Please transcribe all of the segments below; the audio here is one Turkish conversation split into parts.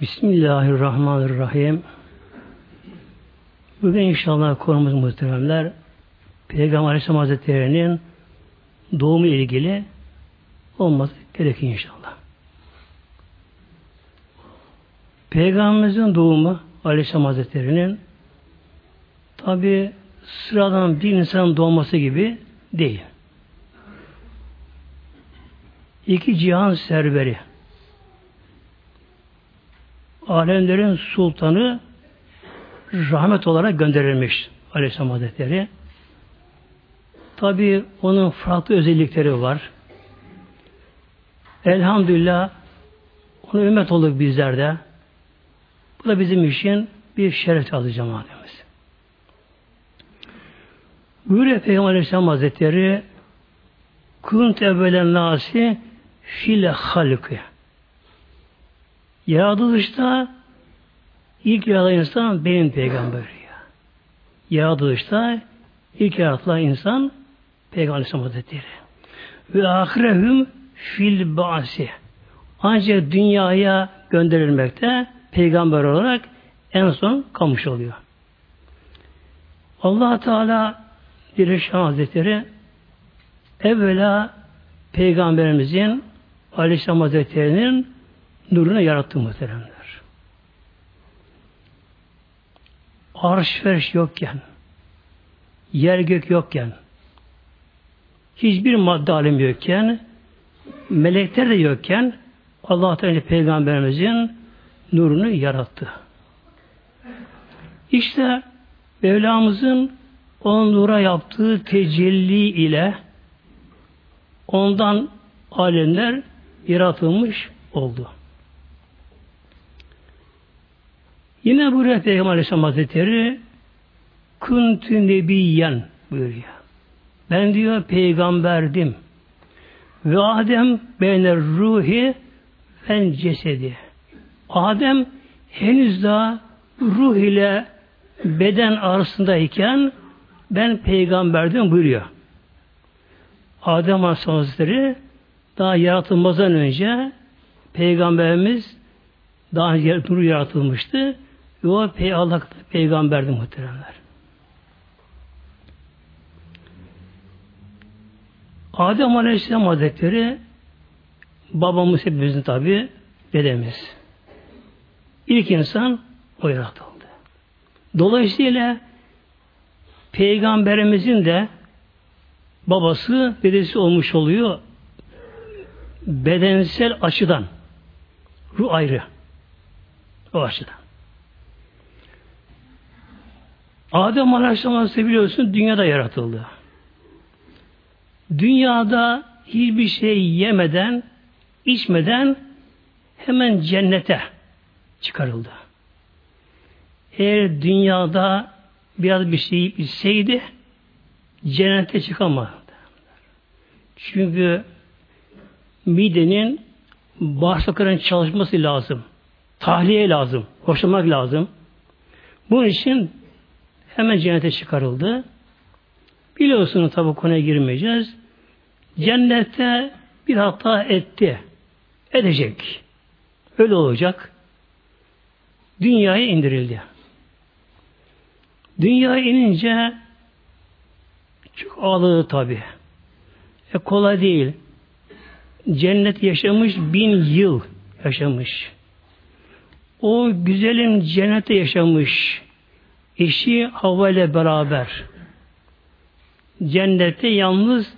Bismillahirrahmanirrahim. Bugün inşallah konumuz muhteremler Peygamber Aleyhisselam Hazretleri'nin doğumu ilgili olması gerekiyor inşallah. Peygamberimizin doğumu Aleyhisselam Hazretleri'nin tabi sıradan bir insanın doğması gibi değil. İki cihan serveri alemlerin sultanı rahmet olarak gönderilmiş Aleyhisselam Hazretleri. Tabi onun farklı özellikleri var. Elhamdülillah onu ümmet olduk bizlerde. Bu da bizim için bir şeref adı cemaatimiz. Buyuruyor Peygamber Aleyhisselam Hazretleri Kunt evvelen nasi fil halkı Yaratılışta ilk yaratılan insan benim peygamber ya. Yaratılışta ilk yaratılan insan Peygamber Hazretleri. Ve ahirehüm fil ba'si. Ancak dünyaya gönderilmekte peygamber olarak en son kalmış oluyor. allah Teala Dirişan Hazretleri evvela Peygamberimizin Aleyhisselam Hazretleri'nin nurunu yarattı muhteremler. Arş ferş yokken, yer gök yokken, hiçbir madde alemi yokken, melekler de yokken Allah Teala peygamberimizin nurunu yarattı. İşte Mevlamızın o nura yaptığı tecelli ile ondan alemler yaratılmış oldu. Yine buraya Peygamber Aleyhisselam Hazretleri Kuntü Nebiyen buyuruyor. Ben diyor peygamberdim. Ve Adem beyner ruhi fen cesedi. Adem henüz daha ruh ile beden arasındayken ben peygamberdim buyuruyor. Adem Aleyhisselam Hazretleri daha yaratılmazdan önce peygamberimiz daha önce nur yaratılmıştı. Ve o pey Allah peygamberdi muhteremler. Adem Aleyhisselam Hazretleri babamız hepimizin tabi dedemiz. İlk insan o yaratıldı. Dolayısıyla peygamberimizin de babası dedesi olmuş oluyor bedensel açıdan ruh ayrı o açıdan. Adem Aleyhisselam biliyorsun dünyada yaratıldı. Dünyada hiçbir şey yemeden, içmeden hemen cennete çıkarıldı. Eğer dünyada biraz bir şey içseydi cennete çıkamazdı. Çünkü midenin bağırsakların çalışması lazım. Tahliye lazım. Hoşlamak lazım. Bunun için hemen cennete çıkarıldı. Biliyorsunuz tabi konuya girmeyeceğiz. Cennette bir hata etti. Edecek. Öyle olacak. Dünyaya indirildi. Dünyaya inince çok ağladı tabi. E kolay değil. Cennet yaşamış bin yıl yaşamış. O güzelim cennette yaşamış eşi Havva ile beraber cennette yalnız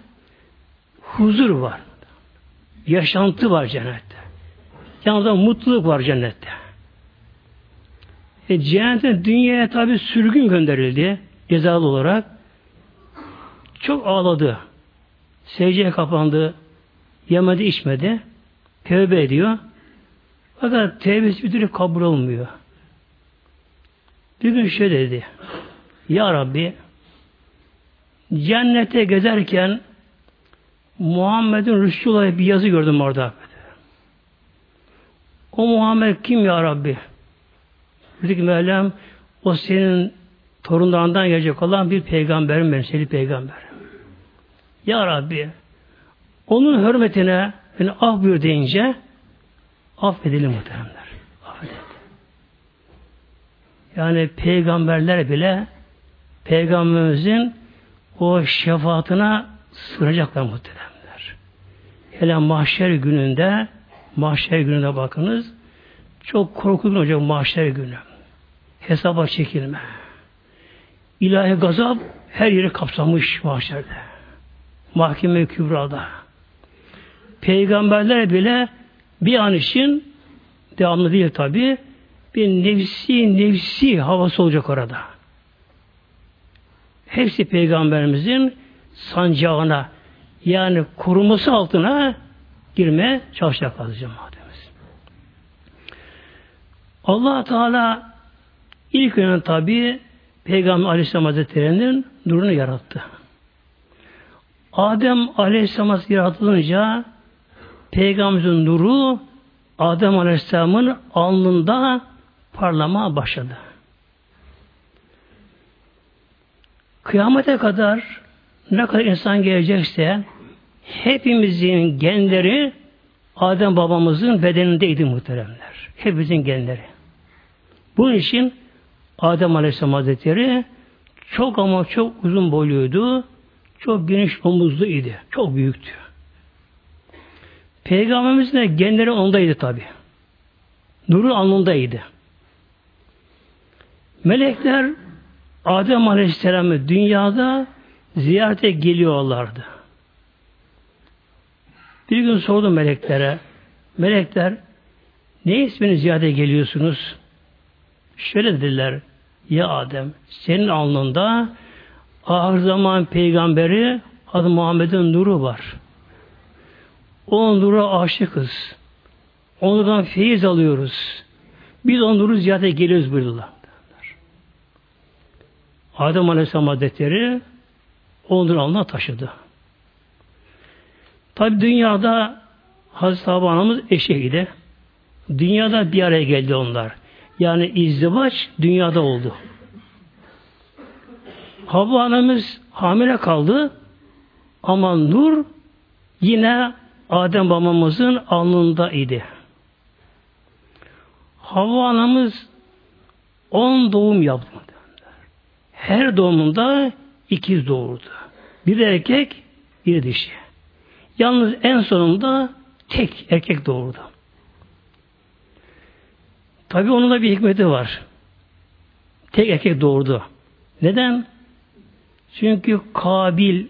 huzur var. Yaşantı var cennette. Yalnız mutluluk var cennette. E, cennete dünyaya tabi sürgün gönderildi cezalı olarak. Çok ağladı. Secdeye kapandı. Yemedi içmedi. Tövbe ediyor. Fakat tevbesi bir türlü kabul olmuyor. Bir gün şöyle dedi. Ya Rabbi cennete gezerken Muhammed'in Rüştü'yle bir yazı gördüm orada. O Muhammed kim ya Rabbi? Dedi ki Mevlam o senin torunlarından gelecek olan bir peygamberim ben, seni peygamber. Ya Rabbi onun hürmetine beni af buyur deyince affedelim muhteremler. Affedelim. Yani peygamberler bile peygamberimizin o şefaatine sığınacaklar muhteremler. Hele mahşer gününde mahşer gününde bakınız çok korkunç olacak mahşer günü. Hesaba çekilme. İlahi gazap her yeri kapsamış mahşerde. Mahkeme kübrada. Peygamberler bile bir an için devamlı değil tabi bir nefsi nefsi havası olacak orada. Hepsi peygamberimizin sancağına yani koruması altına girmeye çalışacaklar cemaatimiz. allah Teala ilk önce tabi Peygamber Aleyhisselam Hazretleri'nin nurunu yarattı. Adem Aleyhisselam yaratılınca Peygamberimizin nuru Adem Aleyhisselam'ın alnında parlama başladı. Kıyamete kadar ne kadar insan gelecekse hepimizin genleri Adem babamızın bedenindeydi muhteremler. Hepimizin genleri. Bunun için Adem Aleyhisselam Hazretleri çok ama çok uzun boyluydu. Çok geniş omuzlu idi. Çok büyüktü. Peygamberimizin de genleri ondaydı tabi. Nuru alnındaydı. Melekler Adem Aleyhisselam'ı dünyada ziyarete geliyorlardı. Bir gün sordum meleklere. Melekler ne ismini ziyarete geliyorsunuz? Şöyle dediler. Ya Adem senin alnında ahir zaman peygamberi adı Muhammed'in nuru var. O nura aşıkız. Ondan feyiz alıyoruz. Biz o nuru ziyarete geliyoruz buyurdular. Adem Aleyhisselam Hazretleri onu alnına taşıdı. Tabi dünyada Hazreti Havva Anamız eşeğiydi. Dünyada bir araya geldi onlar. Yani izdivaç dünyada oldu. Havva Anamız hamile kaldı ama nur yine Adem babamızın alnında idi. Havva anamız on doğum yaptı. Her doğumunda ikiz doğurdu. Bir erkek, bir dişi. Yalnız en sonunda tek erkek doğurdu. Tabi onun da bir hikmeti var. Tek erkek doğurdu. Neden? Çünkü Kabil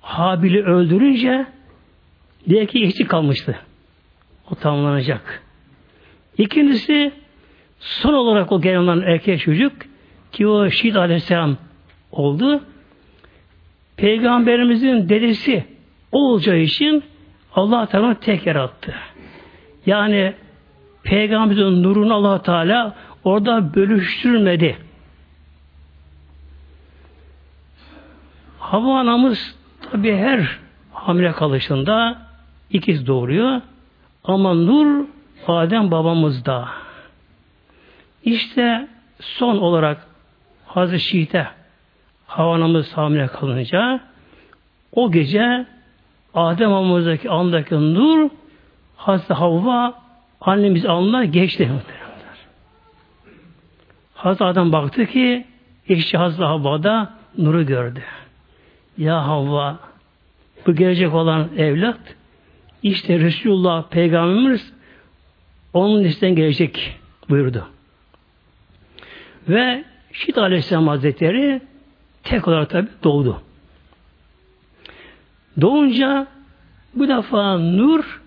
Habil'i öldürünce bir erkek eksik kalmıştı. O tamamlanacak. İkincisi son olarak o gelen erkek çocuk ki o Şid Aleyhisselam oldu. Peygamberimizin dedesi olacağı için Allah Teala tek yarattı. Yani Peygamberimizin nurunu Allah Teala orada bölüştürmedi. Hava anamız tabi her hamile kalışında ikiz doğuruyor. Ama nur Adem babamızda. İşte son olarak Hazreti Şiit'e havanamız hamile kalınca o gece Adem babamızdaki andaki nur Hazreti Havva annemiz alnına geçti. Hazreti Adem baktı ki eşi Hazreti Havva'da nuru gördü. Ya Havva bu gelecek olan evlat işte Resulullah Peygamberimiz onun üstten gelecek buyurdu. Ve Şit Aleyhisselam Hazretleri tek olarak tabi doğdu. Doğunca bu defa nur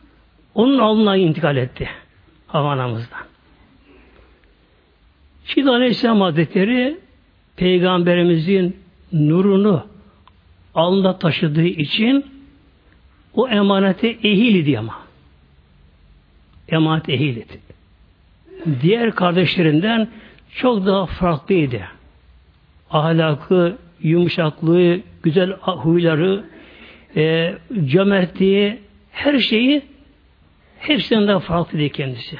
onun alnına intikal etti. Havanamızdan. Şid Aleyhisselam Hazretleri Peygamberimizin nurunu alnında taşıdığı için o emanete ehil idi ama. Emanet ehil idi. Diğer kardeşlerinden çok daha farklıydı. Ahlakı, yumuşaklığı, güzel huyları, e, cömertliği, her şeyi hepsinden daha farklıydı kendisi.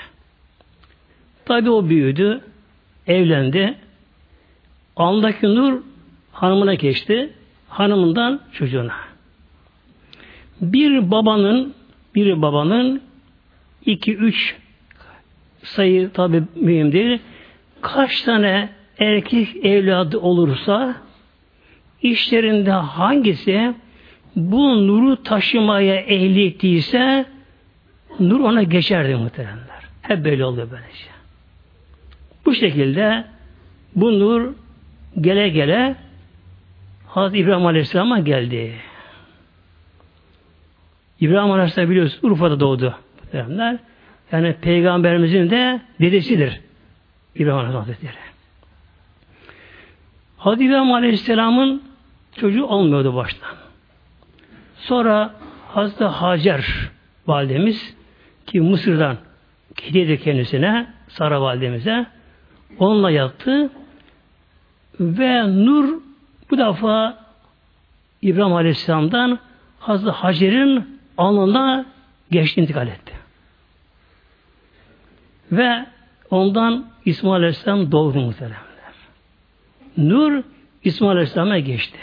Tabi o büyüdü, evlendi. Andaki nur hanımına geçti. Hanımından çocuğuna. Bir babanın bir babanın iki üç sayı tabi mühim değil kaç tane erkek evladı olursa işlerinde hangisi bu nuru taşımaya ehliyetliyse nur ona geçerdi muhteremler. Hep böyle oluyor böylece. Bu şekilde bu nur gele gele Hazreti İbrahim Aleyhisselam'a geldi. İbrahim Aleyhisselam biliyorsunuz Urfa'da doğdu. Muhteremler. Yani peygamberimizin de dedesidir. İbrahim Hazretleri. Hazreti İbrahim Aleyhisselam'ın çocuğu olmuyordu baştan. Sonra Hazreti Hacer validemiz ki Mısır'dan gidiyordu kendisine Sara validemize onunla yattı ve Nur bu defa İbrahim Aleyhisselam'dan Hazreti Hacer'in alnına geçti intikal etti. Ve ondan İsmail Aleyhisselam doğdu muhteremler. Nur İsmail Aleyhisselam'a geçti.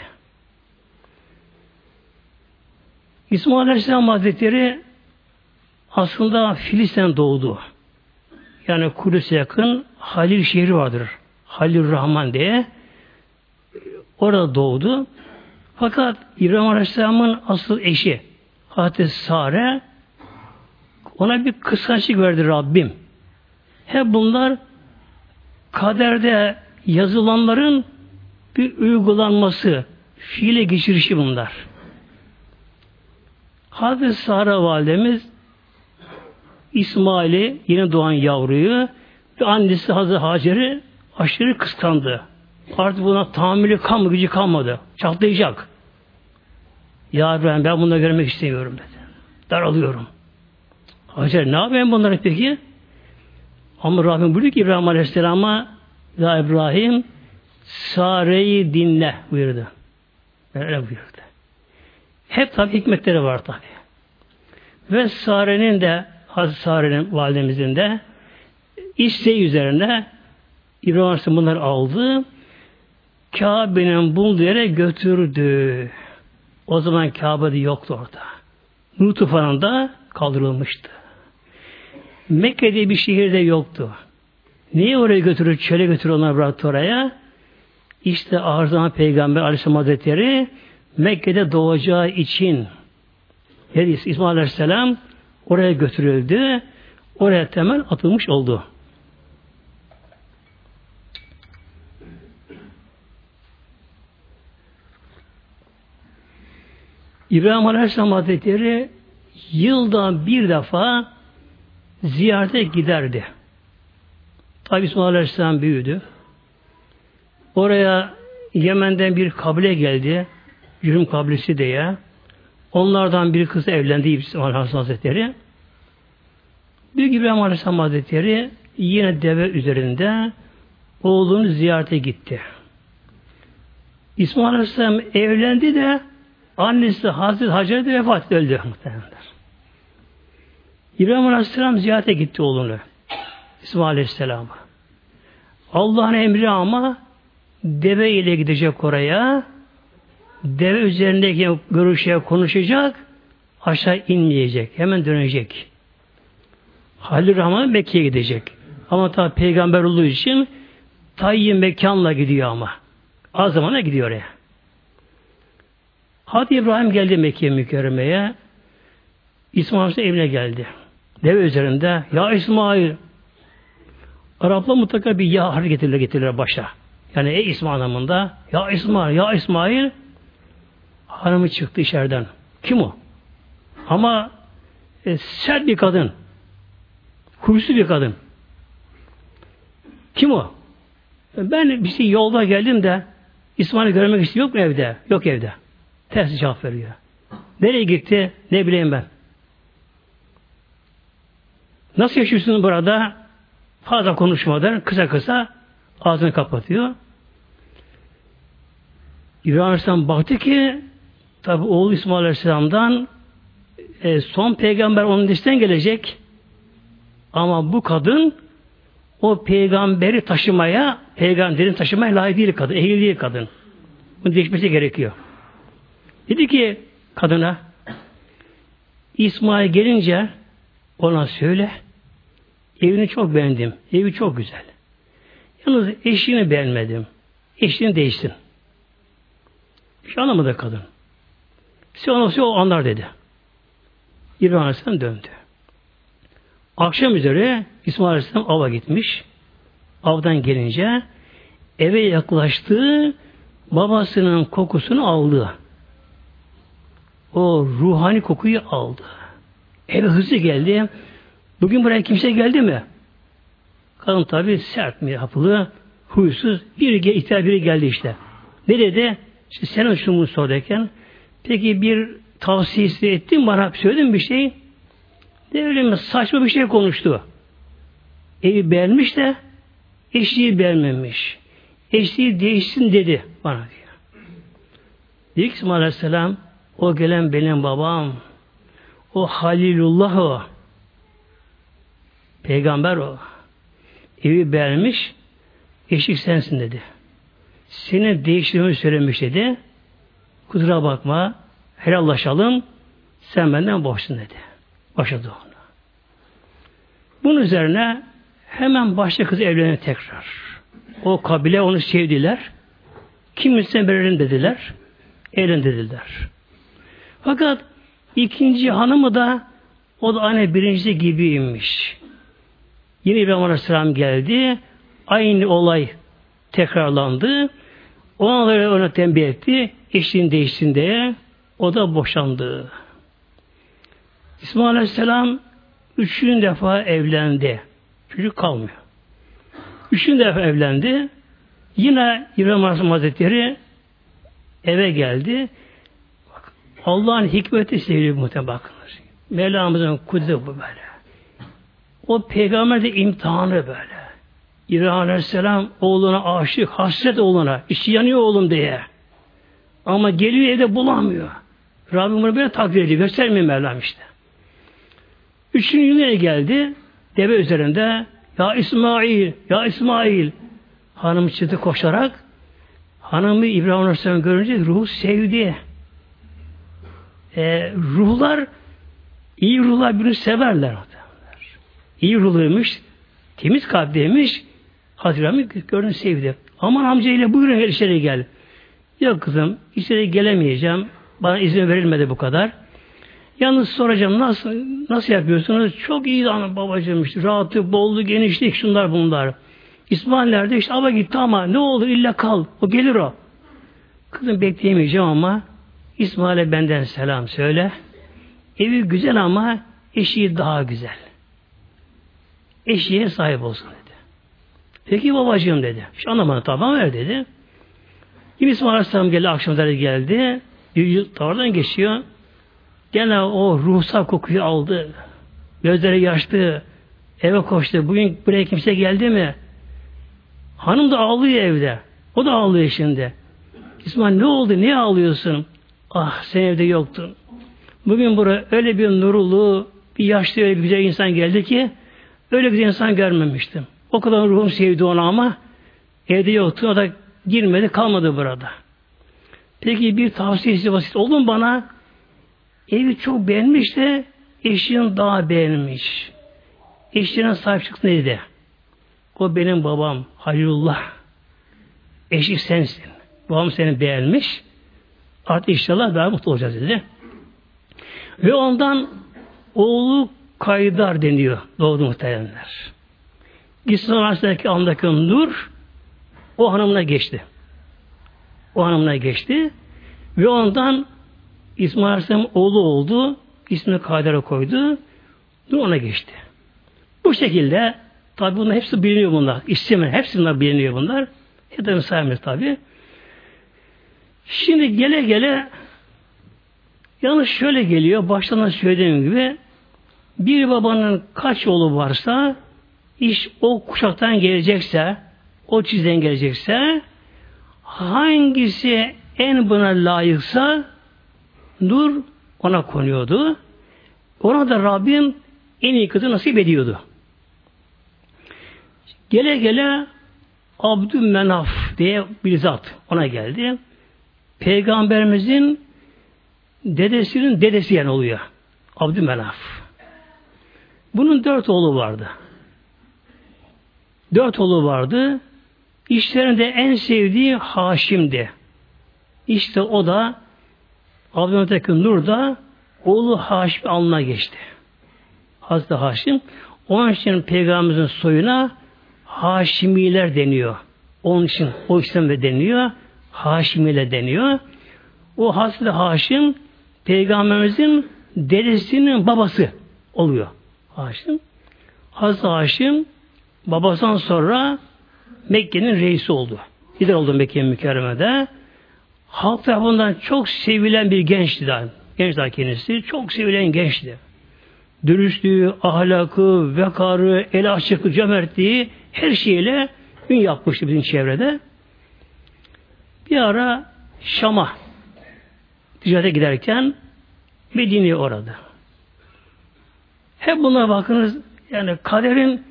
İsmail Aleyhisselam Hazretleri aslında Filistin doğdu. Yani Kudüs'e yakın Halil şehri vardır. Halil Rahman diye. Orada doğdu. Fakat İbrahim Aleyhisselam'ın asıl eşi Hazreti Sare ona bir kıskançlık verdi Rabbim. Hep bunlar kaderde yazılanların bir uygulanması, fiile geçirişi bunlar. Hazreti Sara validemiz İsmail'i yeni doğan yavruyu ve annesi Hazreti Hacer'i aşırı kıskandı. Artık buna tahammülü kalmadı, gücü kalmadı. Çatlayacak. Ya İbrahim ben bunları görmek istemiyorum dedi. Daralıyorum. Hacer ne yapayım bunları peki? Ama Rabbim buyuruyor ki İbrahim Aleyhisselam'a Ya İbrahim Sare'yi dinle buyurdu. Böyle buyurdu. Hep tabi hikmetleri var tabi. Ve Sare'nin de Hazreti Sare'nin validemizin de isteği üzerine İbrahim Aleyhisselam bunları aldı. Kabe'nin bulunduğu yere götürdü. O zaman Kabe'de yoktu orada. Nur tufanında kaldırılmıştı. Mekke'de bir şehirde yoktu. Niye oraya götürür, çöle götürür onlar bıraktı oraya? İşte Arzuhan Peygamber Aleyhisselam Hazretleri Mekke'de doğacağı için yani İsmail Aleyhisselam oraya götürüldü. Oraya temel atılmış oldu. İbrahim Aleyhisselam Hazretleri yılda bir defa ziyarete giderdi. Tabi İsmail Aleyhisselam büyüdü. Oraya Yemen'den bir kabile geldi. Yürüm kabilesi diye. Onlardan bir kız evlendi İbrahim Aleyhisselam Hazretleri. Büyük İbrahim Aleyhisselam Hazretleri yine deve üzerinde oğlunu ziyarete gitti. İsmail Aleyhisselam evlendi de annesi Hazreti Hacer de vefat öldü muhtemelen. İbrahim Aleyhisselam ziyarete gitti oğlunu. İsmail Aleyhisselam'a. Allah'ın emri ama deve ile gidecek oraya. Deve üzerindeki görüşe konuşacak. Aşağı inmeyecek. Hemen dönecek. Halil Rahman Mekke'ye gidecek. Ama tabi peygamber olduğu için tayyin mekanla gidiyor ama. Az zamana gidiyor oraya. Hadi İbrahim geldi Mekke mükerremeye. İsmail evine geldi. Deve üzerinde. Ya İsmail Araplar mutlaka bir ya harfi getirirler, getirirler başa. Yani ey İsmail anlamında ya İsmail, ya İsmail hanımı çıktı içeriden. Kim o? Ama e, sert bir kadın. Kurusu bir kadın. Kim o? Ben bir şey yolda geldim de İsmail'i görmek istiyor yok mu evde? Yok evde. Ters cevap veriyor. Nereye gitti? Ne bileyim ben. Nasıl yaşıyorsunuz burada? Fazla konuşmadan kısa kısa ağzını kapatıyor. İbrahim Aleyhisselam baktı ki tabi oğlu İsmail Aleyhisselam'dan e, son peygamber onun dışından gelecek. Ama bu kadın o peygamberi taşımaya, peygamberin taşımaya layık değil kadın, ehil değil kadın. Bunu değişmesi gerekiyor. Dedi ki kadına İsmail gelince ona söyle evini çok beğendim. Evi çok güzel. Yalnız eşini beğenmedim. Eşini değişsin. Hiç anlamadı kadın. Size onu o anlar dedi. İbrahim Aleyhisselam döndü. Akşam üzere İsmail Aleyhisselam ava gitmiş. Avdan gelince eve yaklaştı, babasının kokusunu aldı. O ruhani kokuyu aldı. Eve hızlı geldi. Bugün buraya kimse geldi mi? Kadın tabi sert mi yapılı, huysuz. Bir ihtiyar biri geldi işte. Ne dedi? İşte sen şunu sorarken peki bir tavsiyesi ettin bana söyledin bir şey. Ne öyle mi? Saçma bir şey konuştu. Evi beğenmiş de eşliği beğenmemiş. Eşliği değişsin dedi bana diyor. Dedi ki İsmail Aleyhisselam o gelen benim babam o Halilullah o. Peygamber o. Evi beğenmiş eşlik sensin dedi. Seni değiştirmeyi söylemiş dedi. Kusura bakma helallaşalım sen benden boşsun dedi. Başladı onu. Bunun üzerine hemen başka kız evlenir tekrar. O kabile onu sevdiler. Kimse verelim dediler. Evlen dediler. Fakat ikinci hanımı da o da anne birincisi gibiymiş. Yine İbrahim Aleyhisselam geldi. Aynı olay tekrarlandı. Ona ona tembih etti. Eşliğin değişsin diye. O da boşandı. İsmail Aleyhisselam üçüncü defa evlendi. Çocuk kalmıyor. Üçüncü defa evlendi. Yine İbrahim Aleyhisselam Hazretleri eve geldi. Allah'ın hikmeti sevgili muhtemelen bakınız. Mevlamızın kudreti bu böyle. O peygamber de imtihanı böyle. İbrahim Aleyhisselam oğluna aşık, hasret oğluna, içi yanıyor oğlum diye. Ama geliyor evde bulamıyor. Rabbim bunu böyle takdir ediyor. Göstermiyor Mevlam işte. Üçüncü yıla geldi. Deve üzerinde ya İsmail, ya İsmail hanım çıktı koşarak hanımı İbrahim Aleyhisselam görünce ruhu sevdi. E, ruhlar iyi ruhlar birbirini severler. İyi ruhluymuş, temiz kalpliymiş. Hazreti gördün sevdi. Aman amcayla buyurun içeri gel. Yok kızım içeri gelemeyeceğim. Bana izin verilmedi bu kadar. Yalnız soracağım nasıl nasıl yapıyorsunuz? Çok iyi anam babacığım işte rahatı, bollu, genişlik şunlar bunlar. İsmail nerede? İşte ava gitti ama ne oldu illa kal. O gelir o. Kızım bekleyemeyeceğim ama İsmail'e benden selam söyle. Evi güzel ama eşi daha güzel. Eşiğe sahip olsun dedi. Peki babacığım dedi. Hiç anlamadı tamam ver dedi. Yine İsmail Aleyhisselam geldi akşamları geldi. Tavardan geçiyor. Gene o ruhsal kokuyu aldı. Gözleri yaşlı. Eve koştu. Bugün buraya kimse geldi mi? Hanım da ağlıyor evde. O da ağlıyor şimdi. İsmail ne oldu? Niye ağlıyorsun? Ah sen evde yoktun. Bugün buraya öyle bir nurulu, bir yaşlı, öyle bir güzel insan geldi ki öyle güzel insan görmemiştim. O kadar ruhum sevdi onu ama evde yoktu. O da girmedi, kalmadı burada. Peki bir tavsiyesi basit oldu mu bana? Evi çok beğenmiş de eşinin daha beğenmiş. Eşine sahip çıksın dedi. O benim babam Halilullah. Eşi sensin. Babam seni beğenmiş. Artık inşallah daha mutlu olacağız dedi. Ve ondan oğlu Kaydar deniyor doğdu muhtemelenler. İslam arasındaki andaki nur o hanımına geçti. O hanımına geçti ve ondan İsmail Aleyhisselam oğlu oldu. İsmini Kader'e koydu. Dur ona geçti. Bu şekilde tabi bunlar hepsi biliniyor bunlar. İstemen hepsi bunlar biliniyor bunlar. Hepimiz saymıyoruz tabi. Şimdi gele gele yalnız şöyle geliyor. Baştan söylediğim gibi bir babanın kaç oğlu varsa iş o kuşaktan gelecekse o çizden gelecekse hangisi en buna layıksa nur ona konuyordu. Ona da Rabbim en iyi kızı nasip ediyordu. Gele gele Abdümenaf diye bir zat ona geldi. Peygamberimizin dedesinin dedesi yani oluyor. Abdümenaf. Bunun dört oğlu vardı. Dört oğlu vardı. İşlerinde en sevdiği Haşim'di. İşte o da Abdülhamid Nur da oğlu Haşim alnına geçti. Hazreti Haşim. Onun için Peygamberimizin soyuna Haşimiler deniyor. Onun için o işlem de deniyor. Haşimiler deniyor. O Hazreti Haşim Peygamberimizin dedesinin babası oluyor. Haşim. Hazreti Haşim babasından sonra Mekke'nin reisi oldu. Lider oldu Mekke mükerremede. Halk tarafından çok sevilen bir gençti daha. Genç daha kendisi. Çok sevilen gençti. Dürüstlüğü, ahlakı, vekarı, el açıklığı, cömertliği her şeyle ün yapmıştı bizim çevrede. Bir ara Şam'a ticarete giderken Medine'ye uğradı. Hep bunlara bakınız yani kaderin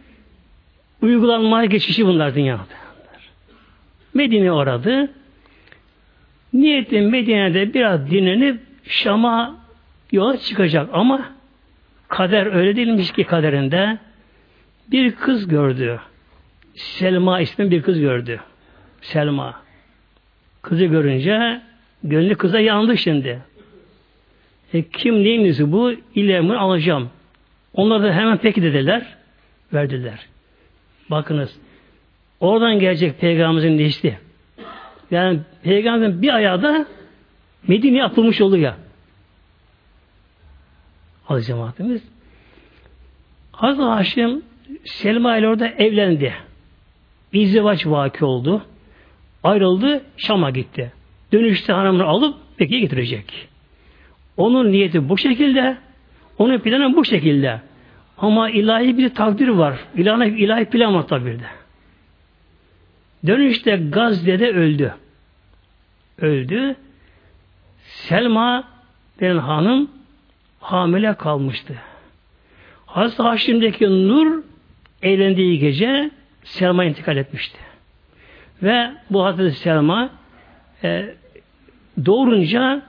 uygulanmaya geçişi bunlar dünyada. Medine'ye uğradı. Niyeti Medine'de biraz dinlenip Şam'a yola çıkacak ama kader öyle değilmiş ki kaderinde bir kız gördü. Selma ismi bir kız gördü. Selma. Kızı görünce gönlü kıza yandı şimdi. E, kim neyinizi bu? İlemini alacağım. Onlar da hemen peki dediler. Verdiler. Bakınız. Oradan gelecek peygamberimizin nesli. Yani peygamberin bir ayağı da Medine'ye atılmış oluyor. Az cemaatimiz. Hazreti Haşim Selma ile orada evlendi. İzdivaç vaki oldu. Ayrıldı, Şam'a gitti. Dönüşte hanımını alıp Mekke'ye getirecek. Onun niyeti bu şekilde, onun planı bu şekilde. Ama ilahi bir takdir var. İlahi, ilahi plan var tabi de. Dönüşte Gazze'de öldü. Öldü. Selma denen hanım hamile kalmıştı. Hazreti Haşim'deki Nur eğlendiği gece Selma intikal etmişti. Ve bu Hazreti Selma e, doğurunca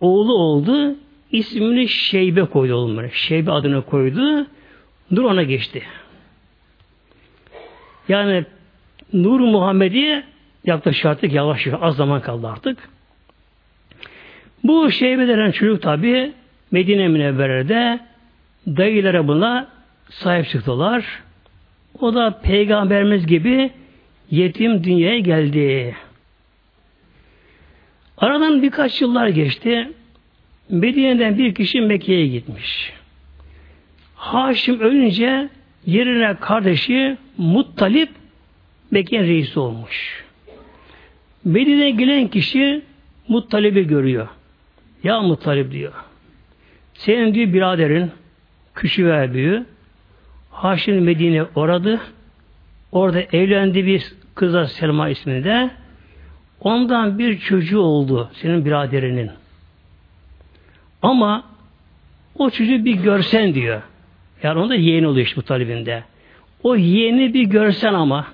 oğlu oldu. İsmini Şeybe koydu oğlum. Şeybe adını koydu. Nur ona geçti. Yani Nur Muhammed'i yaklaşık artık yavaş yavaş az zaman kaldı artık. Bu Şeybe denen çocuk tabi Medine Münevvere'de dayılara buna sahip çıktılar. O da peygamberimiz gibi yetim dünyaya geldi. Aradan birkaç yıllar geçti. Medine'den bir kişi Mekke'ye gitmiş. Haşim ölünce yerine kardeşi Muttalip Mekke'nin reisi olmuş. Medine'ye gelen kişi Muttalip'i görüyor. Ya Muttalip diyor. Senin diyor biraderin küçüğü ve büyüğü Haşim Medine oradı. Orada evlendi bir kıza Selma isminde. Ondan bir çocuğu oldu senin biraderinin. Ama o çocuğu bir görsen diyor. Yani onda yeğeni oluyor işte bu talibinde. O yeğeni bir görsen ama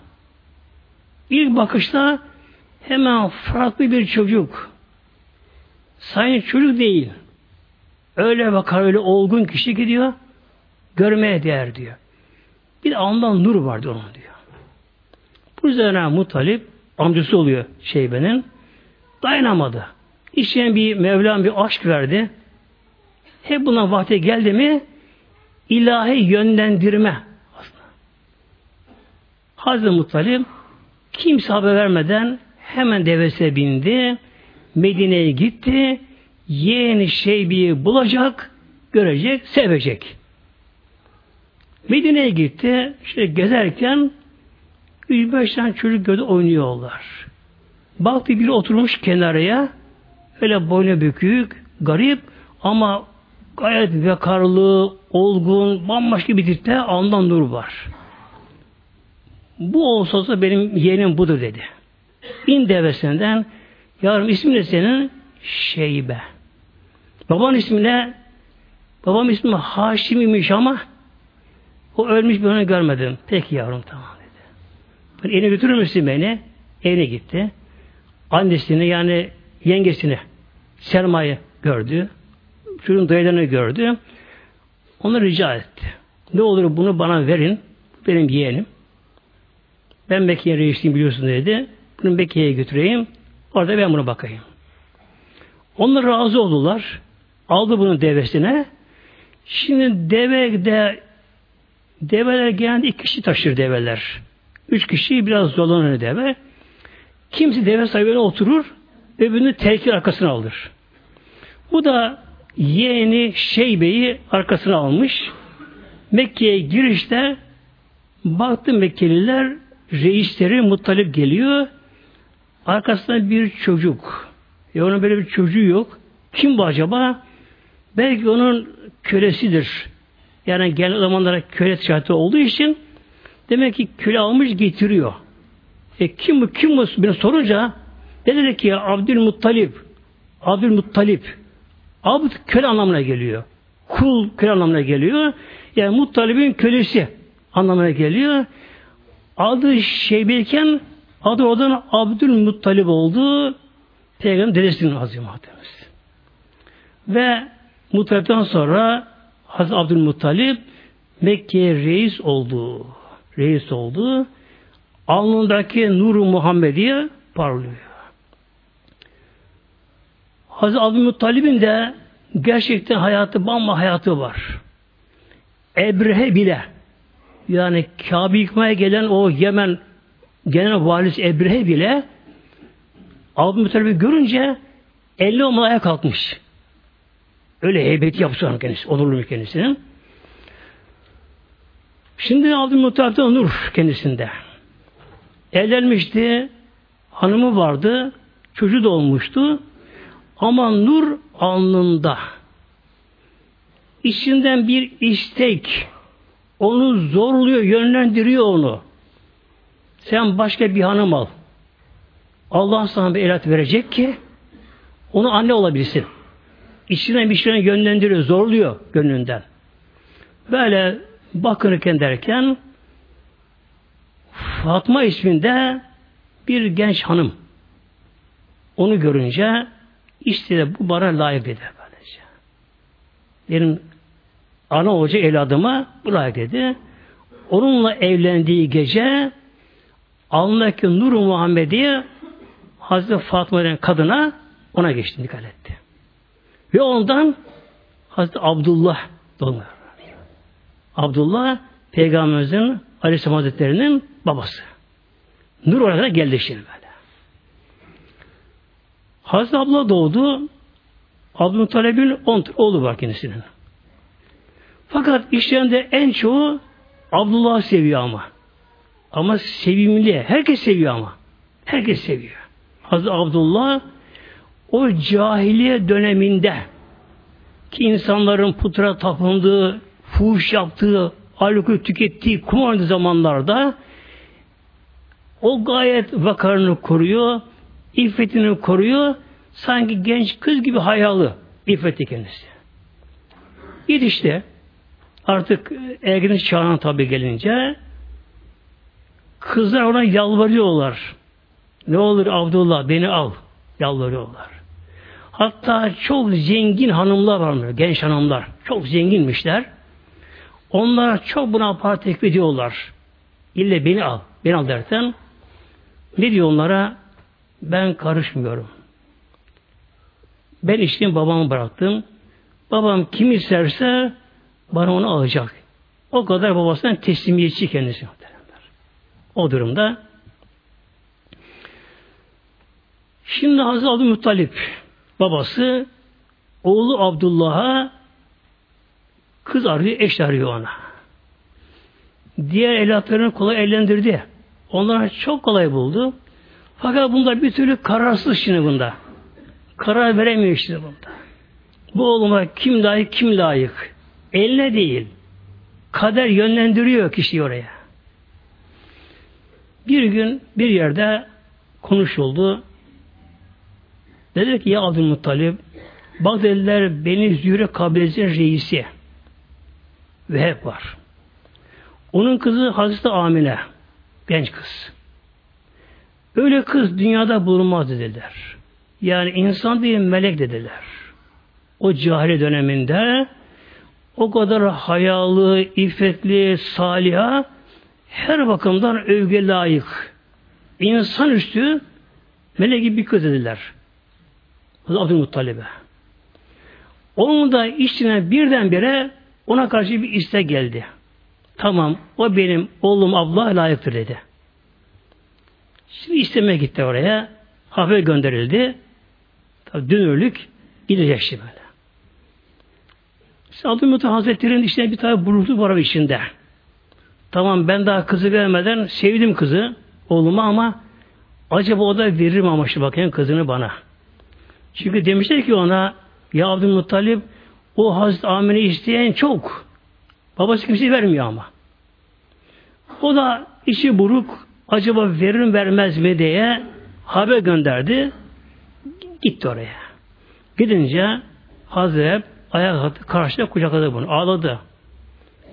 ilk bakışta hemen farklı bir çocuk. Sayın çocuk değil. Öyle bakar öyle olgun kişi gidiyor. Görmeye değer diyor. Bir de nur var diyor onun diyor. Bu üzerine Mutalip amcası oluyor Şeybe'nin. Dayanamadı. İşleyen bir Mevlam bir aşk verdi. Hep buna vakti geldi mi ilahi yönlendirme aslında. Hazreti Muttalip kimse haber vermeden hemen devesine bindi. Medine'ye gitti. Yeğeni Şeybi'yi bulacak, görecek, sevecek. Medine'ye gitti. İşte gezerken üç beş tane çocuk gördü oynuyorlar. Baktı biri oturmuş kenarıya öyle boynu bükük, garip ama gayet vekarlı, olgun, bambaşka bir tipte ondan nur var. Bu olsa olsa benim yeğenim budur dedi. Bin devesinden yarım ismi ne senin? Şeybe. Baban ismi? Babam ismi Haşim imiş ama o ölmüş bir onu görmedim. Peki yavrum tamam dedi. Ben evine götürür müsün beni? Evine gitti. Annesini yani yengesini Selma'yı gördü. Çocuğun dayılarını gördü. Onu rica etti. Ne olur bunu bana verin. Benim yeğenim. Ben Mekke'ye reisliyim biliyorsun dedi. Bunu Mekke'ye götüreyim. Orada ben buna bakayım. Onlar razı oldular. Aldı bunun devesine. Şimdi deve de develer genelde iki kişi taşır develer. Üç kişi biraz zorlanır deve. Kimse deve sahibine oturur, öbürünü telkin arkasına alır. Bu da yeğeni Şeybe'yi arkasına almış. Mekke'ye girişte baktı Mekkeliler reisleri Muttalip geliyor. Arkasında bir çocuk. Ya onun böyle bir çocuğu yok. Kim bu acaba? Belki onun kölesidir. Yani genel zamanlara köle ticareti olduğu için demek ki köle almış getiriyor. E kim bu kim bu beni sorunca dedi ki Abdülmuttalip Abdülmuttalip Abd köle anlamına geliyor. Kul köle anlamına geliyor. Yani Muttalib'in kölesi anlamına geliyor. Adı Şeybeyken adı oradan Abdülmuttalip oldu. Peygamber dedesinin Muhammed'imiz. Ve Muttalip'ten sonra Hazreti Abdülmuttalip Mekke'ye reis oldu. Reis oldu. Alnındaki nuru Muhammediye parlıyor. Hazreti Abdülmuttalib'in de gerçekten hayatı bamba hayatı var. Ebrehe bile yani Kabe yıkmaya gelen o Yemen genel valisi Ebrehe bile Abdülmuttalib'i görünce elli olmadan kalkmış. Öyle heybeti yapıyor kendisi. Onurlu kendisinin. Şimdi Abdülmuttalip'te nur kendisinde. Evlenmişti. Hanımı vardı. Çocuğu da olmuştu. Ama nur alnında. İçinden bir istek onu zorluyor, yönlendiriyor onu. Sen başka bir hanım al. Allah sana bir elat verecek ki onu anne olabilirsin. İçinden bir şeyine yönlendiriyor, zorluyor gönlünden. Böyle bakınırken derken Fatma isminde bir genç hanım onu görünce işte de bu bana layık dedi böylece. Benim ana hoca evladıma bu layık dedi. Onunla evlendiği gece alnındaki Nur Muhammediye Hazreti Fatma denen kadına ona geçti dikkat etti. Ve ondan Hazreti Abdullah doğmuyor. Abdullah Peygamberimizin Aleyhisselam Hazretleri'nin babası. Nur oraya geldi şimdi. Hazreti Abdullah doğdu. Abdülmuttalib'in on oğlu var kendisinin. Fakat işlerinde en çoğu Abdullah seviyor ama. Ama sevimli. Herkes seviyor ama. Herkes seviyor. Hazreti Abdullah o cahiliye döneminde ki insanların putra tapındığı, fuhuş yaptığı, alkol tükettiği, kumar zamanlarda o gayet vakarını koruyor, iffetini koruyor, sanki genç kız gibi hayalı iffeti kendisi. işte artık ergenlik çağına tabi gelince kızlar ona yalvarıyorlar. Ne olur Abdullah beni al. Yalvarıyorlar. Hatta çok zengin hanımlar var genç hanımlar. Çok zenginmişler. Onlar çok buna para teklif ediyorlar. İlle beni al. Beni al derken ne diyor onlara? Ben karışmıyorum. Ben içtiğim babamı bıraktım. Babam kim isterse bana onu alacak. O kadar babasından teslimiyetçi kendisi. O durumda Şimdi Hazreti Abdülmuttalip babası oğlu Abdullah'a kız arıyor, eş arıyor ona. Diğer evlatlarını kolay evlendirdi. Onlar çok kolay buldu. Fakat bunda bir türlü kararsız şimdi bunda. Karar veremiyor işte bunda. Bu oğluma kim layık kim layık. Eline değil. Kader yönlendiriyor kişiyi oraya. Bir gün bir yerde konuşuldu. Dedi ki ya Abdülmuttalip bak dediler beni Zühre kabilesinin reisi ve hep var. Onun kızı Hazreti Amine genç kız. Öyle kız dünyada bulunmaz dediler. Yani insan değil melek dediler. O cahili döneminde o kadar hayalı, iffetli, saliha her bakımdan övgü layık. İnsan üstü melek gibi bir kız dediler. Abdülmuttalib'e. Onun da içine birdenbire ona karşı bir istek geldi. Tamam o benim oğlum abla layıktır dedi. Şimdi istemeye gitti oraya. Haber gönderildi. Tabi dünürlük gidecek şimdi böyle. İşte Abdülmuttalib Hazretleri'nin içinde bir tane bulutu var içinde. Tamam ben daha kızı vermeden sevdim kızı oğluma ama acaba o da verir mi amaçlı bakayım kızını bana. Çünkü demişler ki ona ya Abdülmuttalip o Hazreti Amine isteyen çok. Babası kimse vermiyor ama. O da işi buruk acaba verir mi vermez mi diye haber gönderdi. Gitti oraya. Gidince Hazreti ayağa kalktı, kucakladı bunu. Ağladı.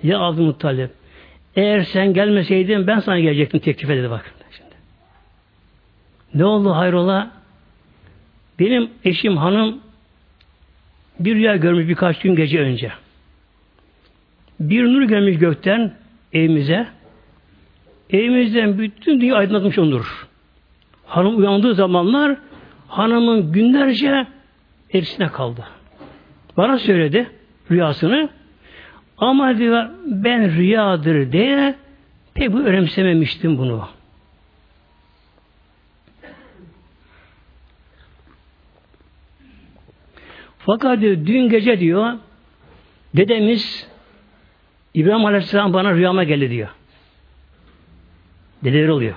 Ya Abdülmuttalip eğer sen gelmeseydin ben sana gelecektim teklif edildi bak. Şimdi. Ne oldu hayrola? Benim eşim hanım bir rüya görmüş birkaç gün gece önce. Bir nur gelmiş gökten evimize. Evimizden bütün dünya aydınlatmış o nur. Hanım uyandığı zamanlar hanımın günlerce hepsine kaldı. Bana söyledi rüyasını. Ama diyor ben rüyadır diye pek bu önemsememiştim bunu. Fakat diyor, dün gece diyor dedemiz İbrahim Aleyhisselam bana rüyama geldi diyor. Dedeler oluyor.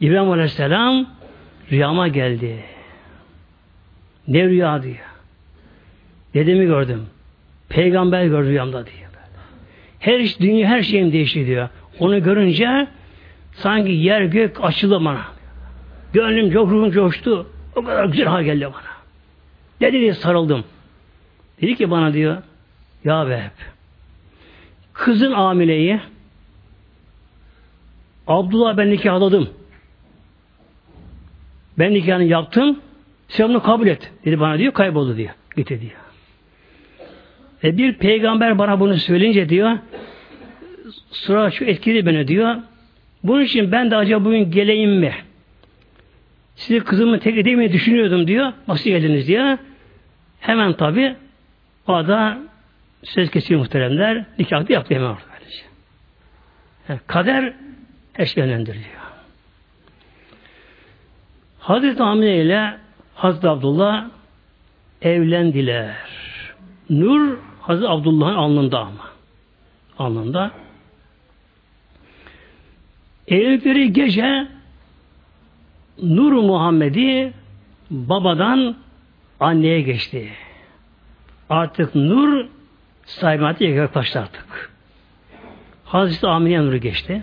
İbrahim Aleyhisselam rüyama geldi. Ne rüya diyor. Dedemi gördüm. Peygamber gördü rüyamda diyor. Her iş, dünya her şeyim değişti diyor. Onu görünce sanki yer gök açıldı bana. Gönlüm çok ruhum coştu. O kadar güzel hal geldi bana. Dedi diye sarıldım. Dedi ki bana diyor ya be kızın amileyi Abdullah ben nikahladım. Ben nikahını yaptım. Sen bunu kabul et. Dedi bana diyor kayboldu diyor. Gitti diyor. Ve bir peygamber bana bunu söyleyince diyor sıra şu etkili beni diyor. Bunun için ben de acaba bugün geleyim mi? Sizi kızımı tek edemeyi düşünüyordum diyor. Nasıl geldiniz diyor. Hemen tabi o da söz kesiyor muhteremler. Nikahı yaptı hemen orada. Yani kader eşlenendiriyor. Hazreti Amine ile Hazreti Abdullah evlendiler. Nur Hazreti Abdullah'ın alnında ama. Alnında. Evlilikleri gece Nur Muhammed'i babadan anneye geçti. Artık Nur sahibiyete yaklaştı artık. Hazreti Amine'ye Nur'u geçti.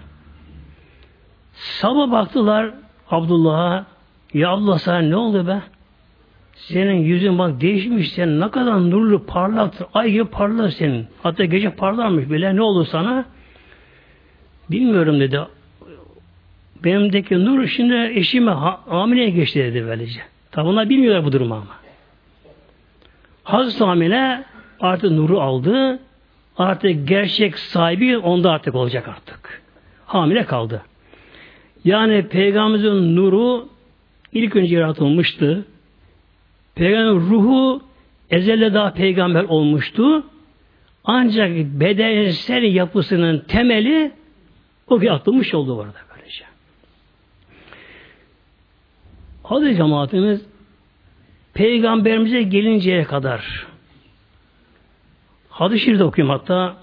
Sabah baktılar Abdullah'a ya Allah sana ne oldu be? Senin yüzün bak değişmiş sen ne kadar nurlu parlak ay gibi parlar senin. Hatta gece parlarmış bile ne oldu sana? Bilmiyorum dedi. Benimdeki nur şimdi eşime hamileye geçti dedi böylece. Tabi onlar bilmiyorlar bu durumu ama. Hazreti Amine artık nuru aldı. Artık gerçek sahibi onda artık olacak artık. Hamile kaldı. Yani Peygamberimizin nuru ilk önce yaratılmıştı. Peygamber ruhu ezelde daha peygamber olmuştu. Ancak bedensel yapısının temeli o bir atılmış oldu orada böylece. Hadi cemaatimiz Peygamberimize gelinceye kadar hadis-i şerifte okuyayım hatta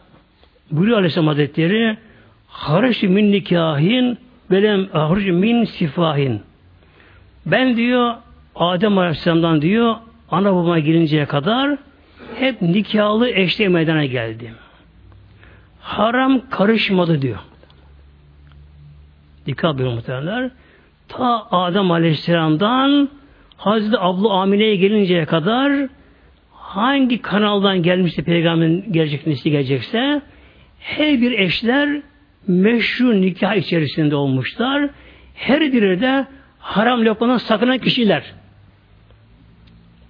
buyuruyor Aleyhisselam Hazretleri hariç min nikahin velem ahric min sifahin ben diyor Adem Aleyhisselam'dan diyor ana babama gelinceye kadar hep nikahlı eşle meydana geldim. Haram karışmadı diyor. Dikkat buyurun muhtemelenler. Ta Adem Aleyhisselam'dan Hazreti Ablu Amine'ye gelinceye kadar hangi kanaldan gelmişse peygamberin gelecek nesli gelecekse her bir eşler meşru nikah içerisinde olmuşlar. Her biri de haram lokmadan sakınan kişiler.